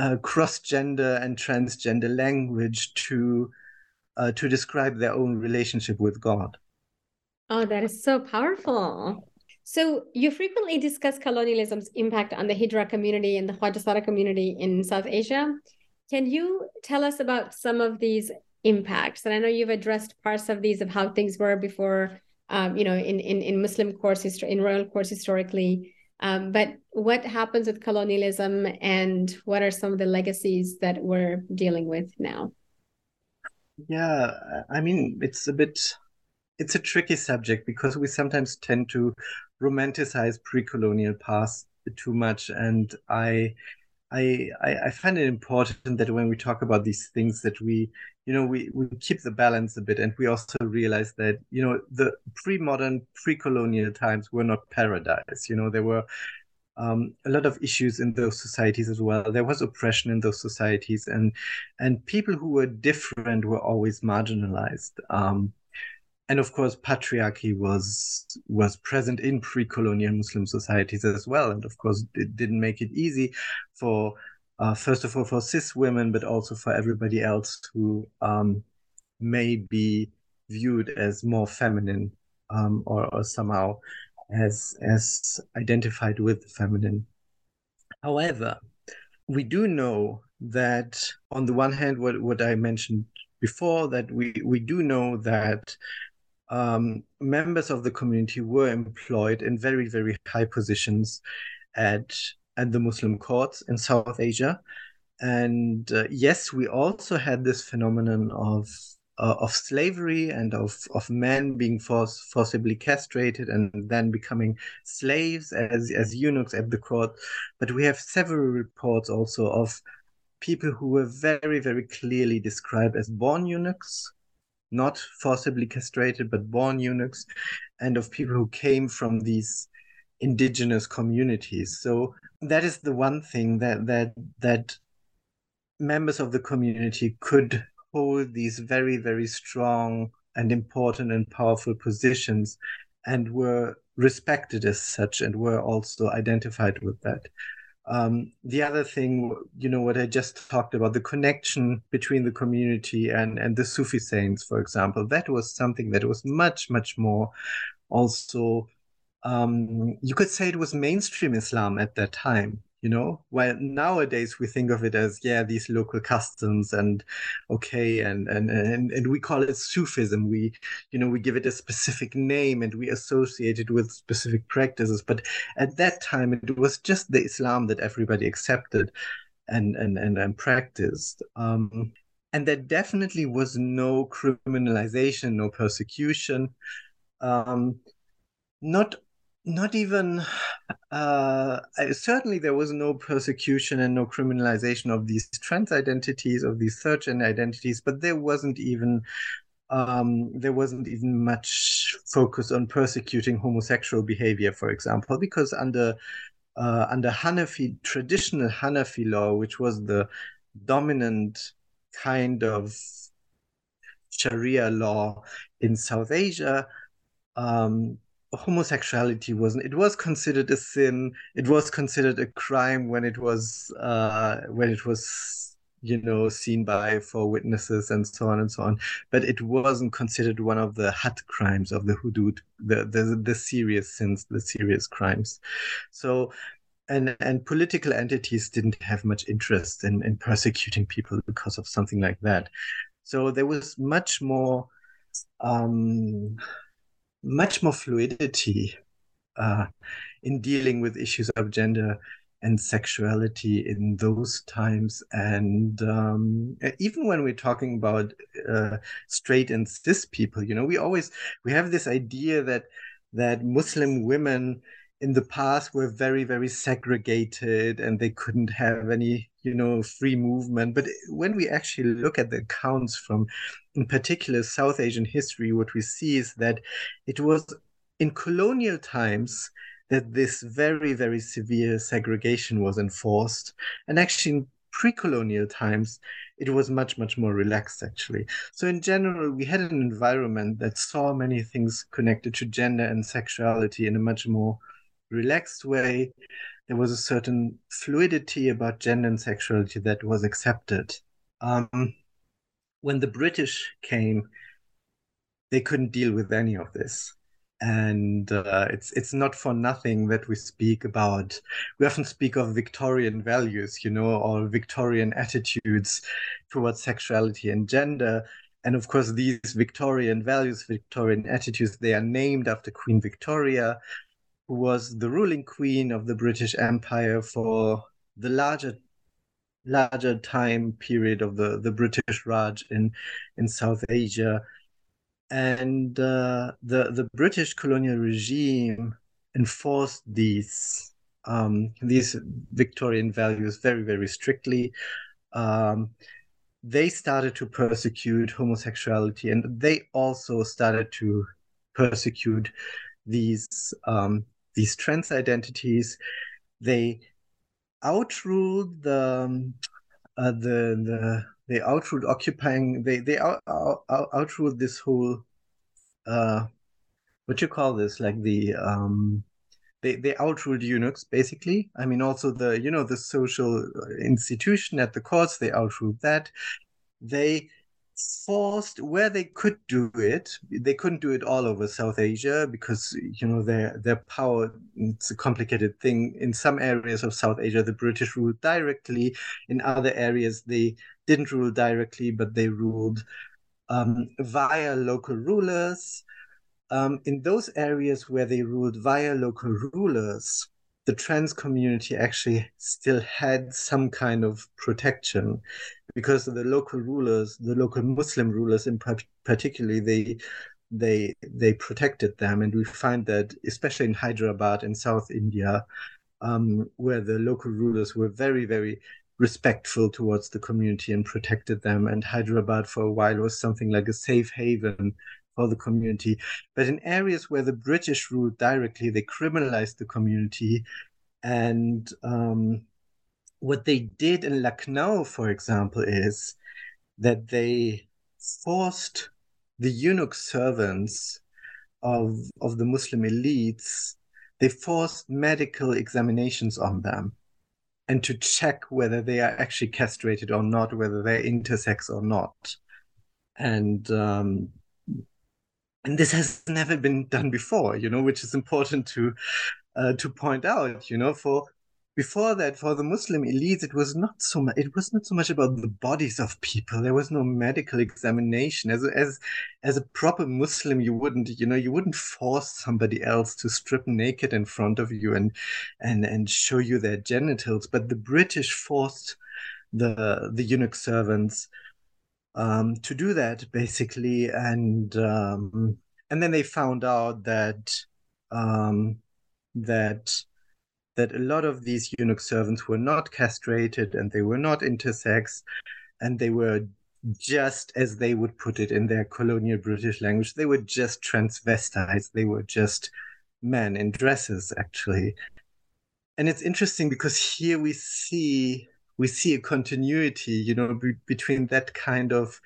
uh, cross-gender and transgender language to uh, to describe their own relationship with God. Oh, that is so powerful. So you frequently discuss colonialism's impact on the Hijra community and the Khwajasira community in South Asia. Can you tell us about some of these impacts? And I know you've addressed parts of these of how things were before, um, you know, in, in, in Muslim courts, in royal courts historically. Um, but what happens with colonialism and what are some of the legacies that we're dealing with now? Yeah, I mean, it's a bit, it's a tricky subject because we sometimes tend to romanticize pre-colonial past too much. And I, I, I find it important that when we talk about these things that we you know we, we keep the balance a bit and we also realize that you know the pre-modern pre-colonial times were not paradise you know there were um, a lot of issues in those societies as well. There was oppression in those societies and and people who were different were always marginalized. Um, and of course patriarchy was was present in pre-colonial muslim societies as well and of course it didn't make it easy for uh, first of all for cis women, but also for everybody else who um, may be viewed as more feminine um, or, or somehow as as identified with the feminine. However, we do know that on the one hand, what, what I mentioned before, that we, we do know that um, members of the community were employed in very, very high positions at at the Muslim courts in South Asia. And uh, yes, we also had this phenomenon of uh, of slavery and of, of men being force, forcibly castrated and then becoming slaves as, as eunuchs at the court. But we have several reports also of people who were very, very clearly described as born eunuchs, not forcibly castrated, but born eunuchs, and of people who came from these indigenous communities. So that is the one thing that that that members of the community could hold these very very strong and important and powerful positions and were respected as such and were also identified with that um, the other thing you know what i just talked about the connection between the community and and the sufi saints for example that was something that was much much more also um, you could say it was mainstream Islam at that time. You know, while nowadays we think of it as yeah these local customs and okay and and and and we call it Sufism. We you know we give it a specific name and we associate it with specific practices. But at that time it was just the Islam that everybody accepted and and and, and practiced. Um, and there definitely was no criminalization, no persecution. Um, not not even uh, certainly there was no persecution and no criminalization of these trans identities of these third gender identities but there wasn't even um, there wasn't even much focus on persecuting homosexual behavior for example because under uh, under Hanafi traditional Hanafi law which was the dominant kind of Sharia law in South Asia um, homosexuality wasn't it was considered a sin it was considered a crime when it was uh when it was you know seen by four witnesses and so on and so on. But it wasn't considered one of the hadd crimes of the hudud the the, the serious sins the serious crimes. So and and political entities didn't have much interest in in persecuting people because of something like that. So there was much more um much more fluidity uh, in dealing with issues of gender and sexuality in those times. And um, even when we're talking about uh, straight and cis people, you know, we always we have this idea that that Muslim women in the past were very very segregated and they couldn't have any you know free movement but when we actually look at the accounts from in particular south asian history what we see is that it was in colonial times that this very very severe segregation was enforced and actually in pre-colonial times it was much much more relaxed actually so in general we had an environment that saw many things connected to gender and sexuality in a much more relaxed way. There was a certain fluidity about gender and sexuality that was accepted. Um, when the British came, they couldn't deal with any of this. And uh, it's it's not for nothing that we speak about. We often speak of Victorian values, you know, or Victorian attitudes towards sexuality and gender. And of course, these Victorian values, Victorian attitudes, they are named after Queen Victoria who was the ruling queen of the British Empire for the larger larger time period of the, the British Raj in in South Asia. And uh, the the British colonial regime enforced these um, these Victorian values very very strictly. Um, they started to persecute homosexuality, and they also started to persecute these um, these trans identities, they outruled the um, uh, the the they outruled occupying they they out, out, outruled this whole uh what you call this? Like the um they they outruled eunuchs basically. I mean also the you know the social institution at the courts they outruled that. They forced where they could do it. They couldn't do it all over South Asia because you know their their power. It's a complicated thing. In some areas of South Asia, the British ruled directly. In other areas, they didn't rule directly, but they ruled um, via local rulers. Um, in those areas where they ruled via local rulers, the trans community actually still had some kind of protection because the local rulers, the local Muslim rulers in particularly, they they they protected them, and we find that especially in Hyderabad in South India, um, where the local rulers were very very respectful towards the community and protected them. And Hyderabad for a while was something like a safe haven for the community. But in areas where the British ruled directly, they criminalized the community. And um, what they did in Lucknow, for example, is that they forced the eunuch servants of of the Muslim elites, they forced medical examinations on them and to check whether they are actually castrated or not, whether they're intersex or not. And um, and this has never been done before, you know, which is important to uh, to point out, you know, for before that for the muslim elites it was not so much it was not so much about the bodies of people. There was no medical examination. As as as a proper muslim you wouldn't you know you wouldn't force somebody else to strip naked in front of you and and and show you their genitals. But the british forced the the eunuch servants um, to do that basically. And um, and then they found out that um, that that a lot of these eunuch servants were not castrated and they were not intersex and they were just as they would put it in their colonial British language, they were just transvestites. They were just men in dresses, actually. And it's interesting because here we see we see a continuity, you know, be- between that kind of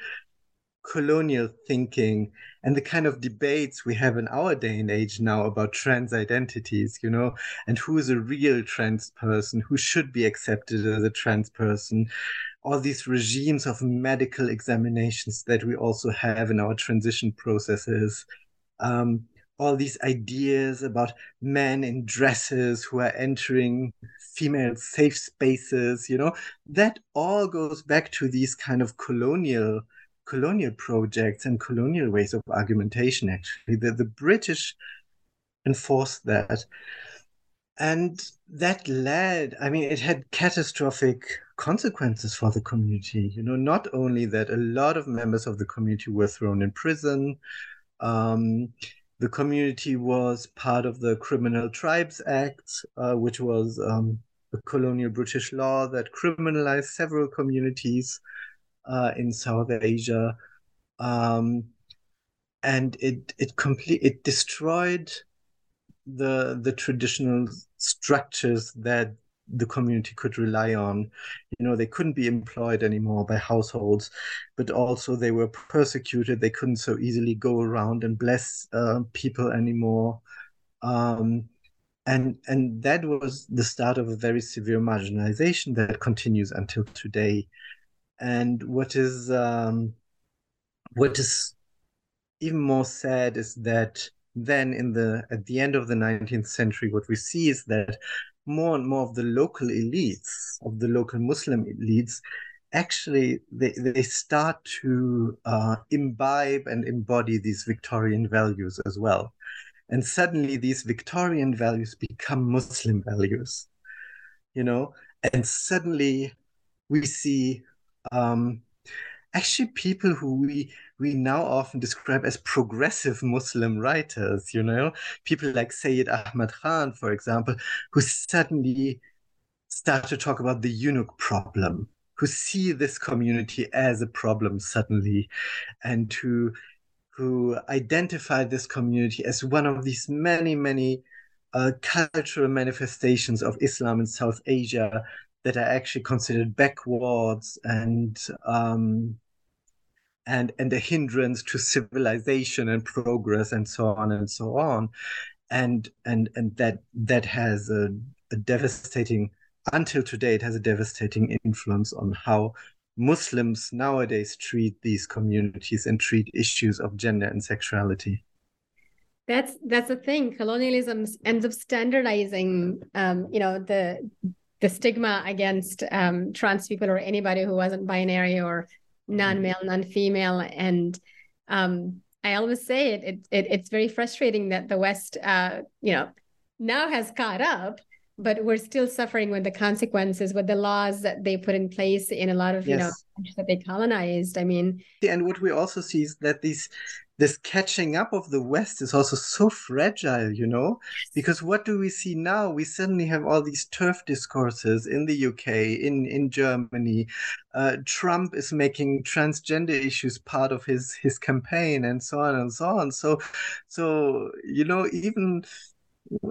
colonial thinking and the kind of debates we have in our day and age now about trans identities, you know, and who is a real trans person, who should be accepted as a trans person, all these regimes of medical examinations that we also have in our transition processes. Um, all these ideas about men in dresses who are entering female safe spaces, you know, that all goes back to these kind of colonial colonial projects and colonial ways of argumentation, actually. The, the British enforced that. And that led, I mean, it had catastrophic consequences for the community. You know, not only that a lot of members of the community were thrown in prison, um, the community was part of the Criminal Tribes Act, uh, which was um, a colonial British law that criminalized several communities uh, in South Asia. Um, and it it complete it destroyed the the traditional structures that the community could rely on. You know, they couldn't be employed anymore by households, but also they were persecuted. They couldn't so easily go around and bless uh, people anymore. Um, and and that was the start of a very severe marginalization that continues until today. And what is um, what is even more sad is that then in the at the end of the 19th century what we see is that more and more of the local elites, of the local Muslim elites, actually they, they start to uh, imbibe and embody these Victorian values as well. And suddenly these Victorian values become Muslim values, you know, and suddenly we see um, actually people who we we now often describe as progressive Muslim writers, you know, people like Sayyid Ahmad Khan, for example, who suddenly start to talk about the eunuch problem, who see this community as a problem suddenly, and who who identify this community as one of these many, many uh, cultural manifestations of Islam in South Asia that are actually considered backwards and um, and and a hindrance to civilization and progress and so on and so on. And and and that that has a, a devastating until today it has a devastating influence on how muslims nowadays treat these communities and treat issues of gender and sexuality. That's that's the thing. Colonialism ends up standardizing um, you know the the stigma against um, trans people or anybody who wasn't binary or non-male mm-hmm. non-female and um, i always say it, it, it, it's very frustrating that the west uh, you know now has caught up but we're still suffering with the consequences with the laws that they put in place in a lot of yes. you know that they colonized i mean and what we also see is that these this catching up of the West is also so fragile, you know? Because what do we see now? We suddenly have all these TERF discourses in the UK, in, in Germany. Uh, Trump is making transgender issues part of his, his campaign and so on and so on. So, so you know, even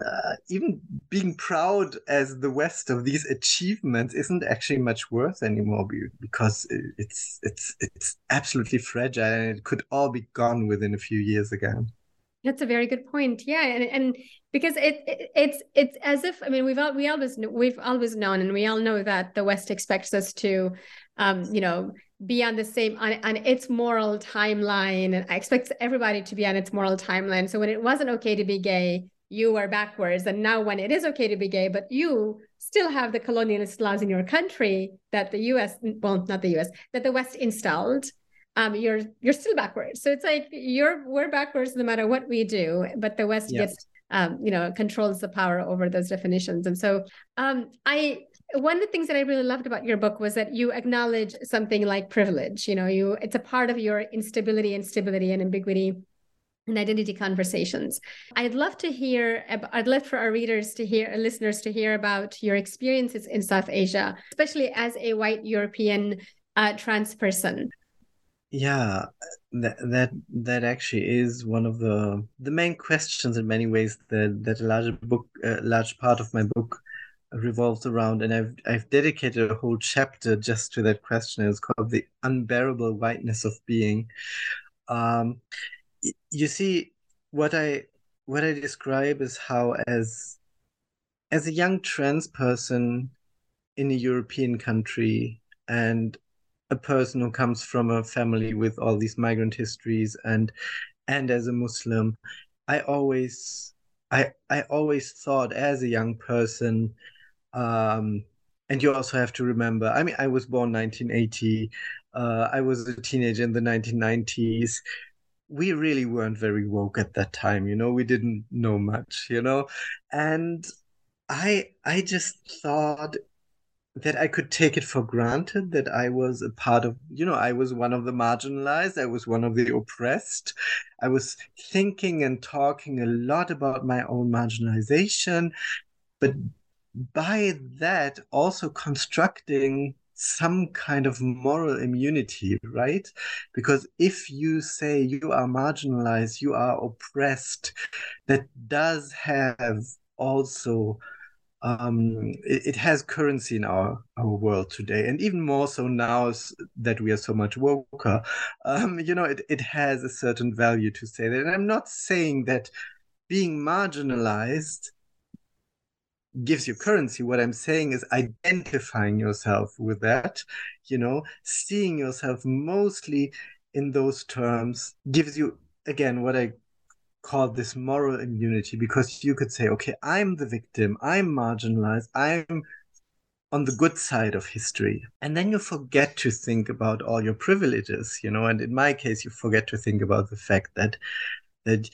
uh, even being proud as the West of these achievements isn't actually much worth anymore because it's it's it's absolutely fragile and it could all be gone within a few years again. That's a very good point. Yeah, and and because it, it it's it's as if I mean we've all, we always we've always known and we all know that the West expects us to, um, you know, be on the same on, on its moral timeline and I expect everybody to be on its moral timeline. So when it wasn't okay to be gay, you are backwards. And now, when it is okay to be gay, but you still have the colonialist laws in your country that the US, well, not the US, that the West installed, um, you're you're still backwards. So it's like you're we're backwards no matter what we do, but the West yes. gets um, you know controls the power over those definitions. And so um, I one of the things that I really loved about your book was that you acknowledge something like privilege. You know, you it's a part of your instability and stability and ambiguity and identity conversations. I'd love to hear, I'd love for our readers to hear, listeners to hear about your experiences in South Asia, especially as a white European uh, trans person. Yeah, that that that actually is one of the the main questions in many ways that that a large book, a large part of my book revolves around, and I've I've dedicated a whole chapter just to that question. It's called the unbearable whiteness of being. Um, you see what i what i describe is how as as a young trans person in a european country and a person who comes from a family with all these migrant histories and and as a muslim i always i i always thought as a young person um and you also have to remember i mean i was born 1980 uh, i was a teenager in the 1990s we really weren't very woke at that time you know we didn't know much you know and i i just thought that I could take it for granted that I was a part of, you know, I was one of the marginalized, I was one of the oppressed. I was thinking and talking a lot about my own marginalization, but by that also constructing some kind of moral immunity, right? Because if you say you are marginalized, you are oppressed, that does have also um, it, it, has currency in our, our world today, and even more so now that we are so much woker. Um, <laughs> you know, it, it has a certain value to say that. And I'm not saying that being marginalized gives you currency. What I'm saying is identifying yourself with that, you know, seeing yourself mostly in those terms gives you, again, what I call this moral immunity because you could say, okay, I'm the victim, I'm marginalized, I'm on the good side of history. And then you forget to think about all your privileges, you know, and in my case, you forget to think about the fact that that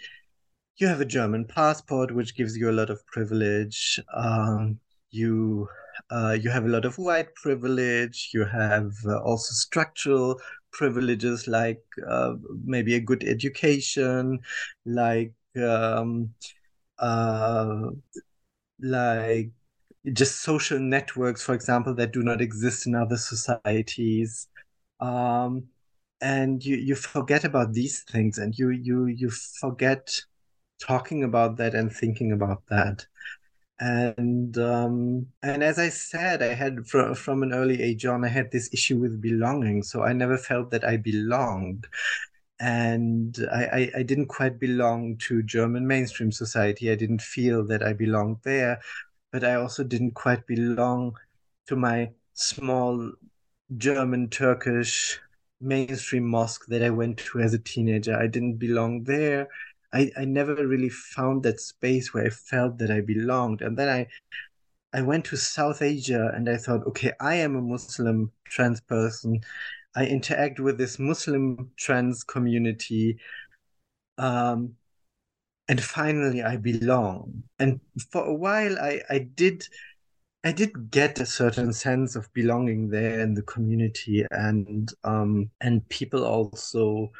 you have a German passport, which gives you a lot of privilege. Um, you uh, you have a lot of white privilege. You have uh, also structural privileges like uh, maybe a good education, like um, uh, like just social networks, for example, that do not exist in other societies. Um, and you, you forget about these things and you you you forget talking about that and thinking about that and um, and as I said, I had from from an early age on, I had this issue with belonging. So I never felt that I belonged, and I, I, I didn't quite belong to German mainstream society. I didn't feel that I belonged there, but I also didn't quite belong to my small German Turkish mainstream mosque that I went to as a teenager. I didn't belong there I, I never really found that space where I felt that I belonged. And then I I went to South Asia and I thought, okay, I am a Muslim trans person. I interact with this Muslim trans community. Um, and finally I belong. And for a while I, I did I did get a certain sense of belonging there in the community and um and people also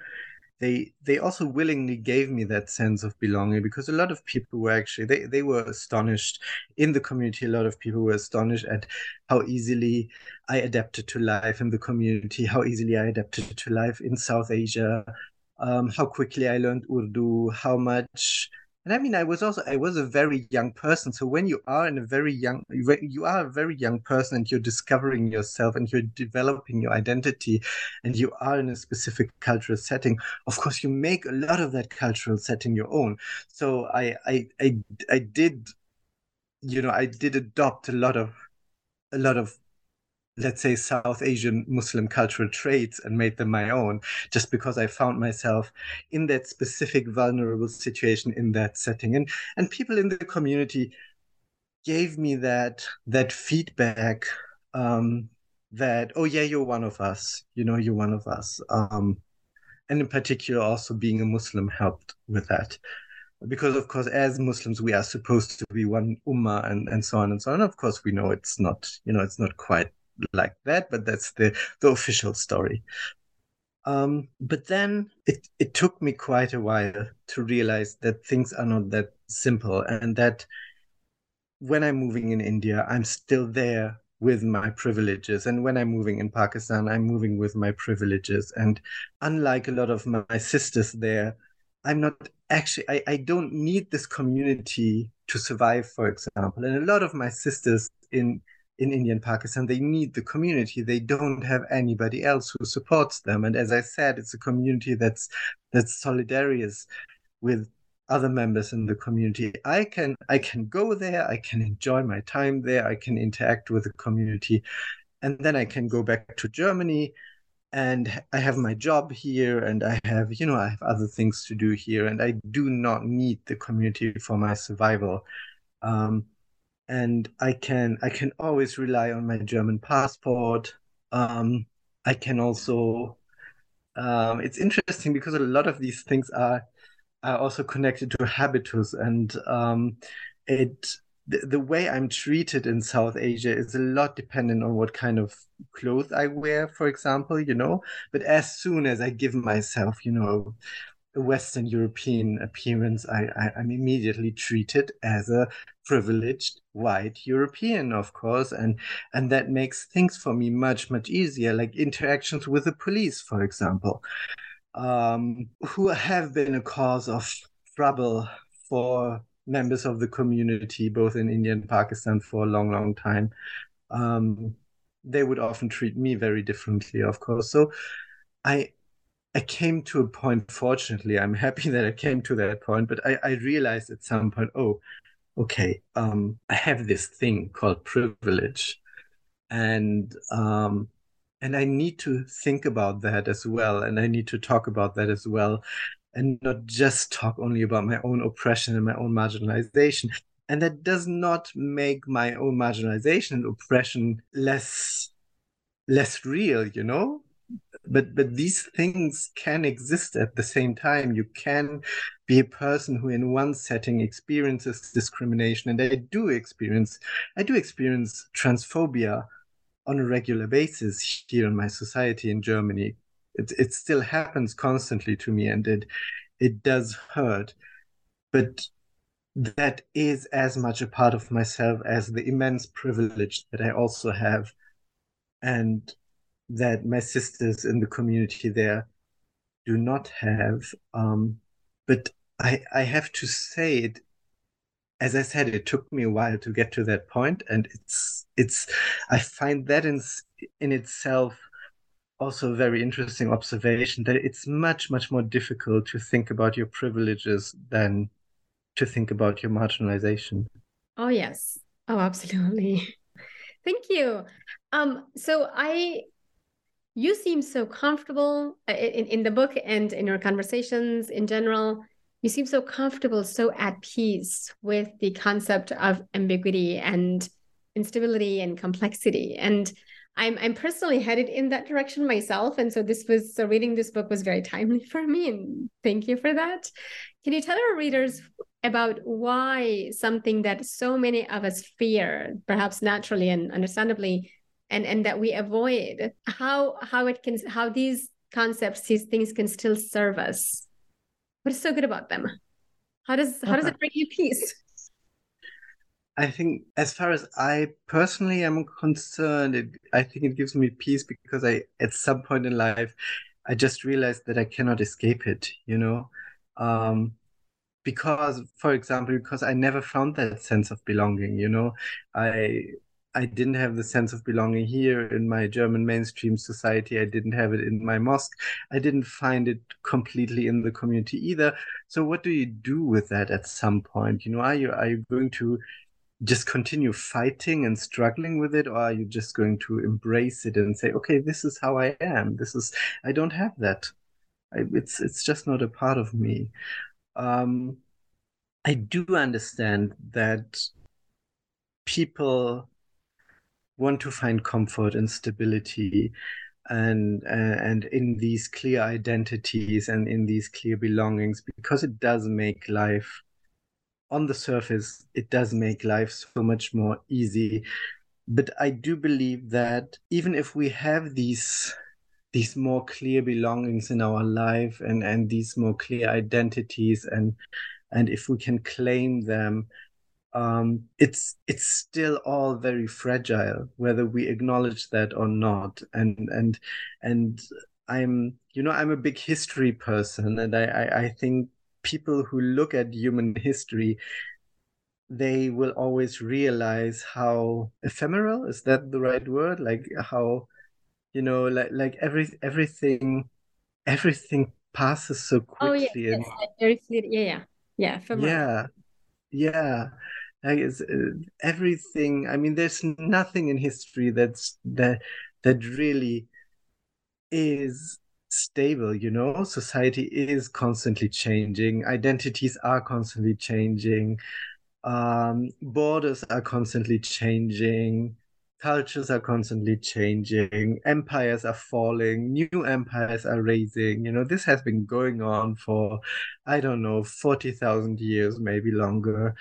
they they also willingly gave me that sense of belonging because a lot of people were actually they, they were astonished. In the community a lot of people were astonished at how easily i adapted to life in the community how easily i adapted to life in south asia um, how quickly i learned urdu how much and I mean, I was also I was a very young person. So when you are in a very young, you are a very young person, and you're discovering yourself, and you're developing your identity, and you are in a specific cultural setting. Of course, you make a lot of that cultural setting your own. So I I I, I did, you know, I did adopt a lot of a lot of let's say South Asian Muslim cultural traits and made them my own just because I found myself in that specific vulnerable situation in that setting. And and people in the community gave me that that feedback um, that oh yeah you're one of us. You know you're one of us. Um, and in particular also being a Muslim helped with that. Because of course as muslims we are supposed to be one ummah and, and so on and so on. Of course we know it's not you know it's not quite like that, but that's the, the official story. Um, but then it, it took me quite a while to realize that things are not that simple and that when I'm moving in India, I'm still there with my privileges. And when I'm moving in Pakistan, I'm moving with my privileges. And unlike a lot of my sisters there, I'm not actually, I, I don't need this community to survive, for example. And a lot of my sisters in in India and Pakistan, they need the community. They don't have anybody else who supports them. And as I said, it's a community that's that's solidarious with other members in the community. I can I can go there, I can enjoy my time there, I can interact with the community, and then I can go back to Germany and I have my job here and I have, you know, I have other things to do here and I do not need the community for my survival. Um, and I can I can always rely on my German passport. Um, I can also. Um, it's interesting because a lot of these things are are also connected to habitus, and um, it the, the way I'm treated in South Asia is a lot dependent on what kind of clothes I wear, for example, you know. But as soon as I give myself, you know, Western European appearance, I, I, am immediately treated as a privileged white European, of course, and and that makes things for me much much easier, like interactions with the police, for example, um, who have been a cause of trouble for members of the community, both in India and Pakistan, for a long, long time. Um, they would often treat me very differently, of course. So I I came to a point, fortunately, I'm happy that I came to that point, but I, I realized at some point, oh, okay, um, I have this thing called privilege. And um, and I need to think about that as well. And I need to talk about that as well and not just talk only about my own oppression and my own marginalization. And that does not make my own marginalization and oppression less less real, you know? But but these things can exist at the same time. You can be a person who in one setting experiences discrimination and I do experience I do experience transphobia on a regular basis here in my society in Germany. It, it still happens constantly to me and it it does hurt. But that is as much a part of myself as the immense privilege that i also have. And that my sisters in the community there do not have um, but i i have to say it as i said it took me a while to get to that point and it's it's i find that in in itself also a very interesting observation that it's much much more difficult to think about your privileges than to think about your marginalization. Oh yes. Oh absolutely. <laughs> Thank you. Um so i you seem so comfortable uh, in, in the book and in your conversations in general. You seem so comfortable so at peace with the concept of ambiguity and instability and complexity. And I'm I'm personally headed in that direction myself, and so this was so reading this book was very timely <laughs> for me, and thank you for that. Can you tell our readers about why something that so many of us fear, perhaps naturally and understandably, and and that we avoid, how how it can how these concepts, these things can still serve us? What is so good about them? How does how does it bring you peace? I think, as far as I personally am concerned, it, I think it gives me peace because I, at some point in life, I just realized that I cannot escape it. You know, um, because, for example, because I never found that sense of belonging. You know, I I didn't have the sense of belonging here in my German mainstream society. I didn't have it in my mosque. I didn't find it completely in the community either. So what do you do with that at some point? You know, are you are you going to just continue fighting and struggling with it or are you just going to embrace it and say okay this is how i am this is i don't have that I, it's it's just not a part of me um, i do understand that people want to find comfort and stability and uh, and in these clear identities and in these clear belongings because it does make life on the surface, it does make life so much more easy. But I do believe that even if we have these these more clear belongings in our life and and these more clear identities and and if we can claim them um, it's it's still all very fragile whether we acknowledge that or not. And and and i'm you know i'm a big history person and i i, I think people who look at human history they will always realize how ephemeral is that the right word? Like how you know like like every everything everything passes so quickly oh yeah and, yes, very yeah yeah yeah ephemeral. yeah yeah like it's, uh, everything i mean there's nothing in history that's that that really is stable you know? Society is constantly changing. Identities are constantly changing. Um, borders are constantly changing. Cultures are constantly changing. Empires are falling. New empires are raising. You know this has been going on for i don't know 40,000 years maybe longer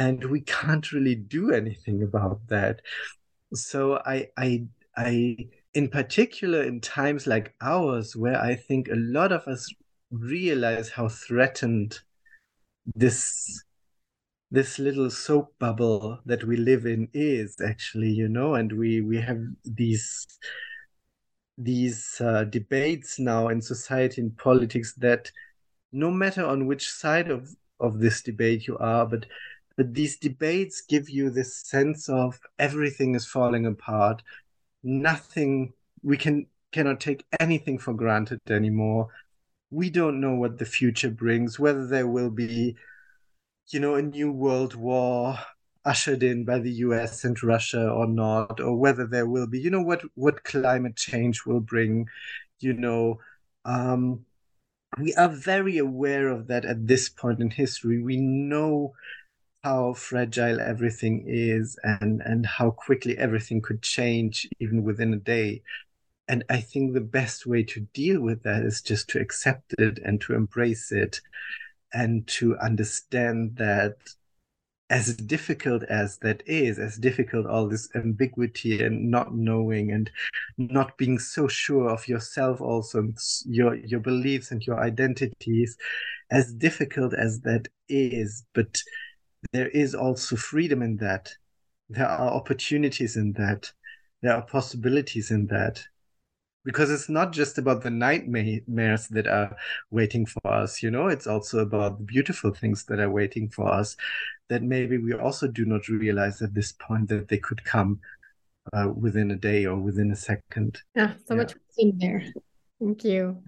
and we can't really do anything about that. So I I I in particular in times like ours where I think a lot of us realize how threatened this this little soap bubble that we live in is actually you know and we we have these these uh, debates now in society and politics that no matter on which side of of this debate you are but but these debates give you this sense of everything is falling apart nothing we can cannot take anything for granted anymore we don't know what the future brings whether there will be you know a new world war ushered in by the US and Russia or not, or whether there will be, you know, what what climate change will bring, you know. Um, we are very aware of that at this point in history. We know how fragile everything is and and how quickly everything could change even within a day. And I think the best way to deal with that is just to accept it and to embrace it and to understand that as difficult as that is, as difficult all this ambiguity and not knowing and not being so sure of yourself, also your your beliefs and your identities, as difficult as that is, but there is also freedom in that. There are opportunities in that. There are possibilities in that because it's not just about the nightmares that are waiting for us you know it's also about the beautiful things that are waiting for us that maybe we also do not realize at this point that they could come uh, within a day or within a second yeah so yeah. much in there Thank you.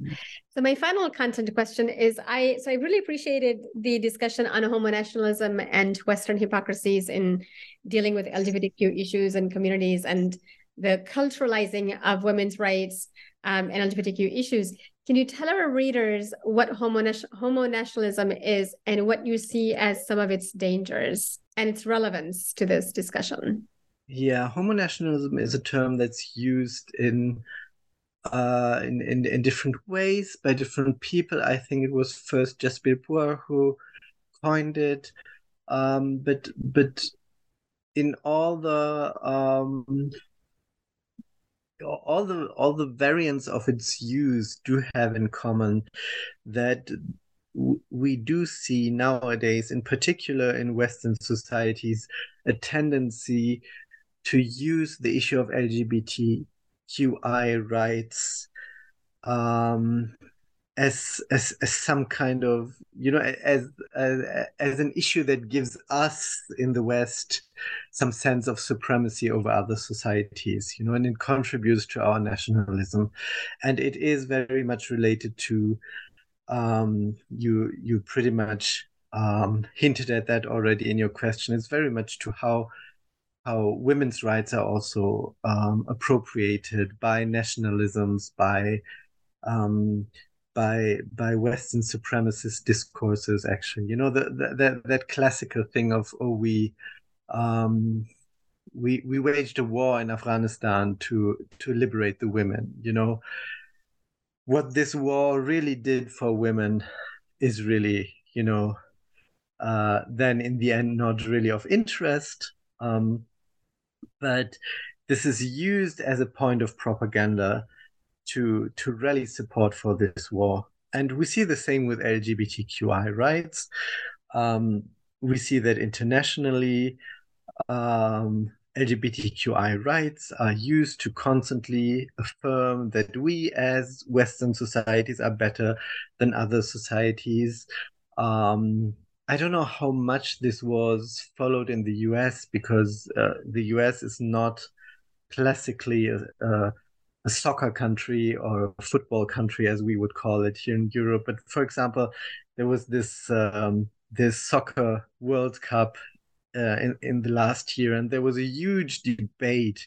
So my final content question is I so I really appreciated the discussion on homo nationalism and Western hypocrisies in dealing with LGBTQ issues and communities and the culturalizing of women's rights um, and LGBTQ issues. Can you tell our readers what homo, homo nationalism is and what you see as some of its dangers and its relevance to this discussion? Yeah, homo nationalism is a term that's used in uh, in, in, in different ways by different people. I think it was first Jasbir Puar who coined it, um, but but in all the um, all the all the variants of its use do have in common that we do see nowadays, in particular in Western societies, a tendency to use the issue of LGBTQI rights um, as, as as some kind of you know as, as as an issue that gives us in the West some sense of supremacy over other societies, you know, and it contributes to our nationalism, and it is very much related to um, you you pretty much um, hinted at that already in your question. It's very much to how how women's rights are also um, appropriated by nationalisms, by um, by by Western supremacist discourses. Actually, you know, the, the, that that classical thing of oh we um, we we waged a war in Afghanistan to to liberate the women. You know, what this war really did for women is really you know uh, then in the end not really of interest. Um, but this is used as a point of propaganda to to rally support for this war. And we see the same with LGBTQI rights. Um, we see that internationally, um, LGBTQI rights are used to constantly affirm that we as Western societies are better than other societies. Um, I don't know how much this was followed in the US because uh, the US is not classically a, a, a soccer country or a football country as we would call it here in Europe. But for example, there was this um, this soccer World Cup uh, in in the last year, and there was a huge debate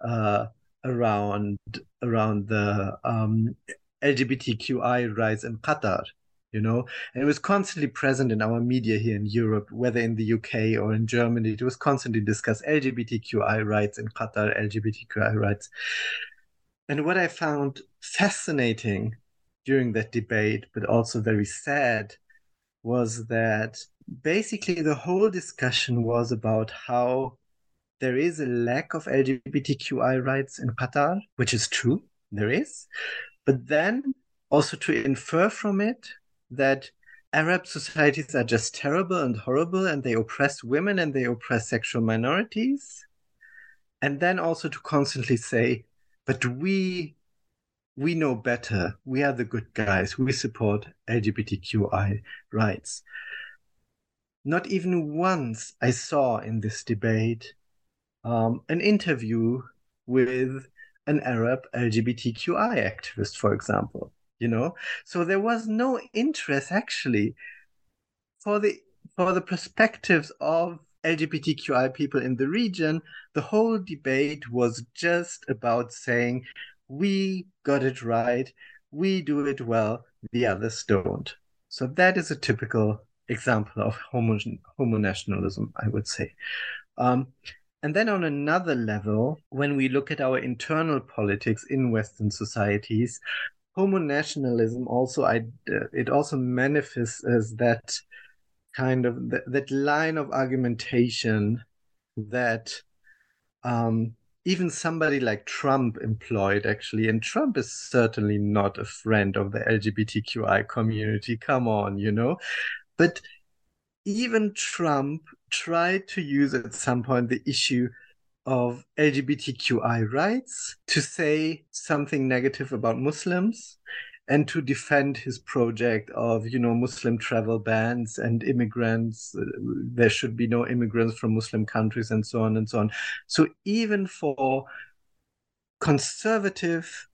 uh, around around the um, LGBTQI rights in Qatar. You know, and it was constantly present in our media here in Europe, whether in the UK or in Germany. It was constantly discussed LGBTQI rights in Qatar, LGBTQI rights. And what I found fascinating during that debate, but also very sad, was that basically, the whole discussion was about how there is a lack of LGBTQI rights in Qatar, which is true, there is. But then also to infer from it that Arab societies are just terrible and horrible and they oppress women and they oppress sexual minorities. And then also to constantly say, but we we know better. We are the good guys. We support LGBTQI rights. Not even once I saw in this debate um, an interview with an Arab LGBTQI activist, for example. You know, so there was no interest actually for the for the perspectives of LGBTQI people in the region. The whole debate was just about saying we got it right, we do it well, the others don't. So that is a typical example of homo, homo nationalism, I would say. Um, and then on another level, when we look at our internal politics in Western societies, homo nationalism also I, uh, it also manifests as that kind of th- that line of argumentation that um, even somebody like Trump employed actually, and Trump is certainly not a friend of the LGBTQI community. Come on, you know, but even Trump tried to use at some point the issue of LGBTQI rights to say something negative about Muslims and to defend his project of you know muslim travel bans and immigrants uh, there should be no immigrants from muslim countries and so on and so on. So even for conservative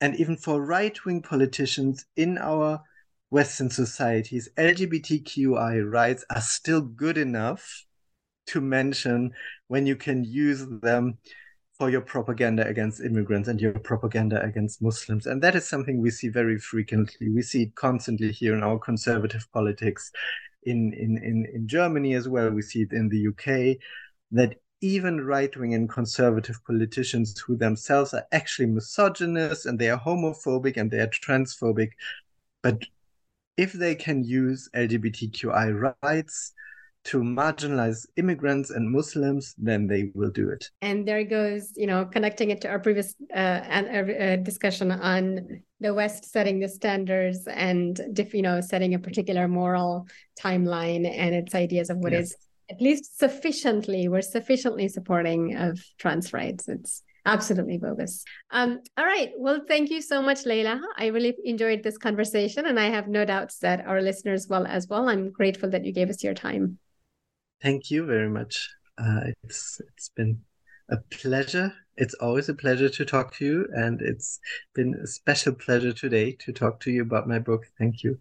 and even for right-wing politicians in our Western societies, LGBTQI rights are still good enough to mention when you can use them for your propaganda against immigrants and your propaganda against Muslims. And that is something we see very frequently. We see it constantly here in our conservative politics in, in, in, in Germany as well. We see it in the UK that even right wing and conservative politicians who themselves are actually misogynist and they are homophobic and they are transphobic, but if they can use LGBTQI rights to marginalize immigrants and Muslims, then they will do it. And there goes, you know, connecting it to our previous uh, uh, discussion on the West setting the standards and, you know, setting a particular moral timeline and its ideas of what yes. is at least sufficiently, we're sufficiently supporting of trans rights. It's absolutely bogus. Um, all right. Well, thank you so much, Leyla. I really enjoyed this conversation, and I have no doubts that our listeners will as well. I'm grateful that you gave us your time. Thank you very much. Uh, it's it's been a pleasure. It's always a pleasure to talk to you, and it's been a special pleasure today to talk to you about my book. Thank you.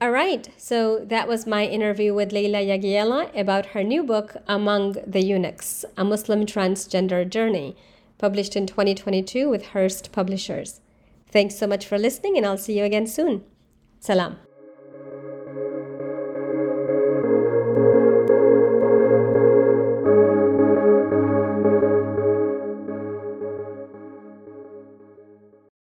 All right, so that was my interview with Leyla Jagiella about her new book, Among the Eunuchs A Muslim Transgender Journey published in 2022 with Hurst Publishers. Thanks so much for listening, and I'll see you again soon. Salam.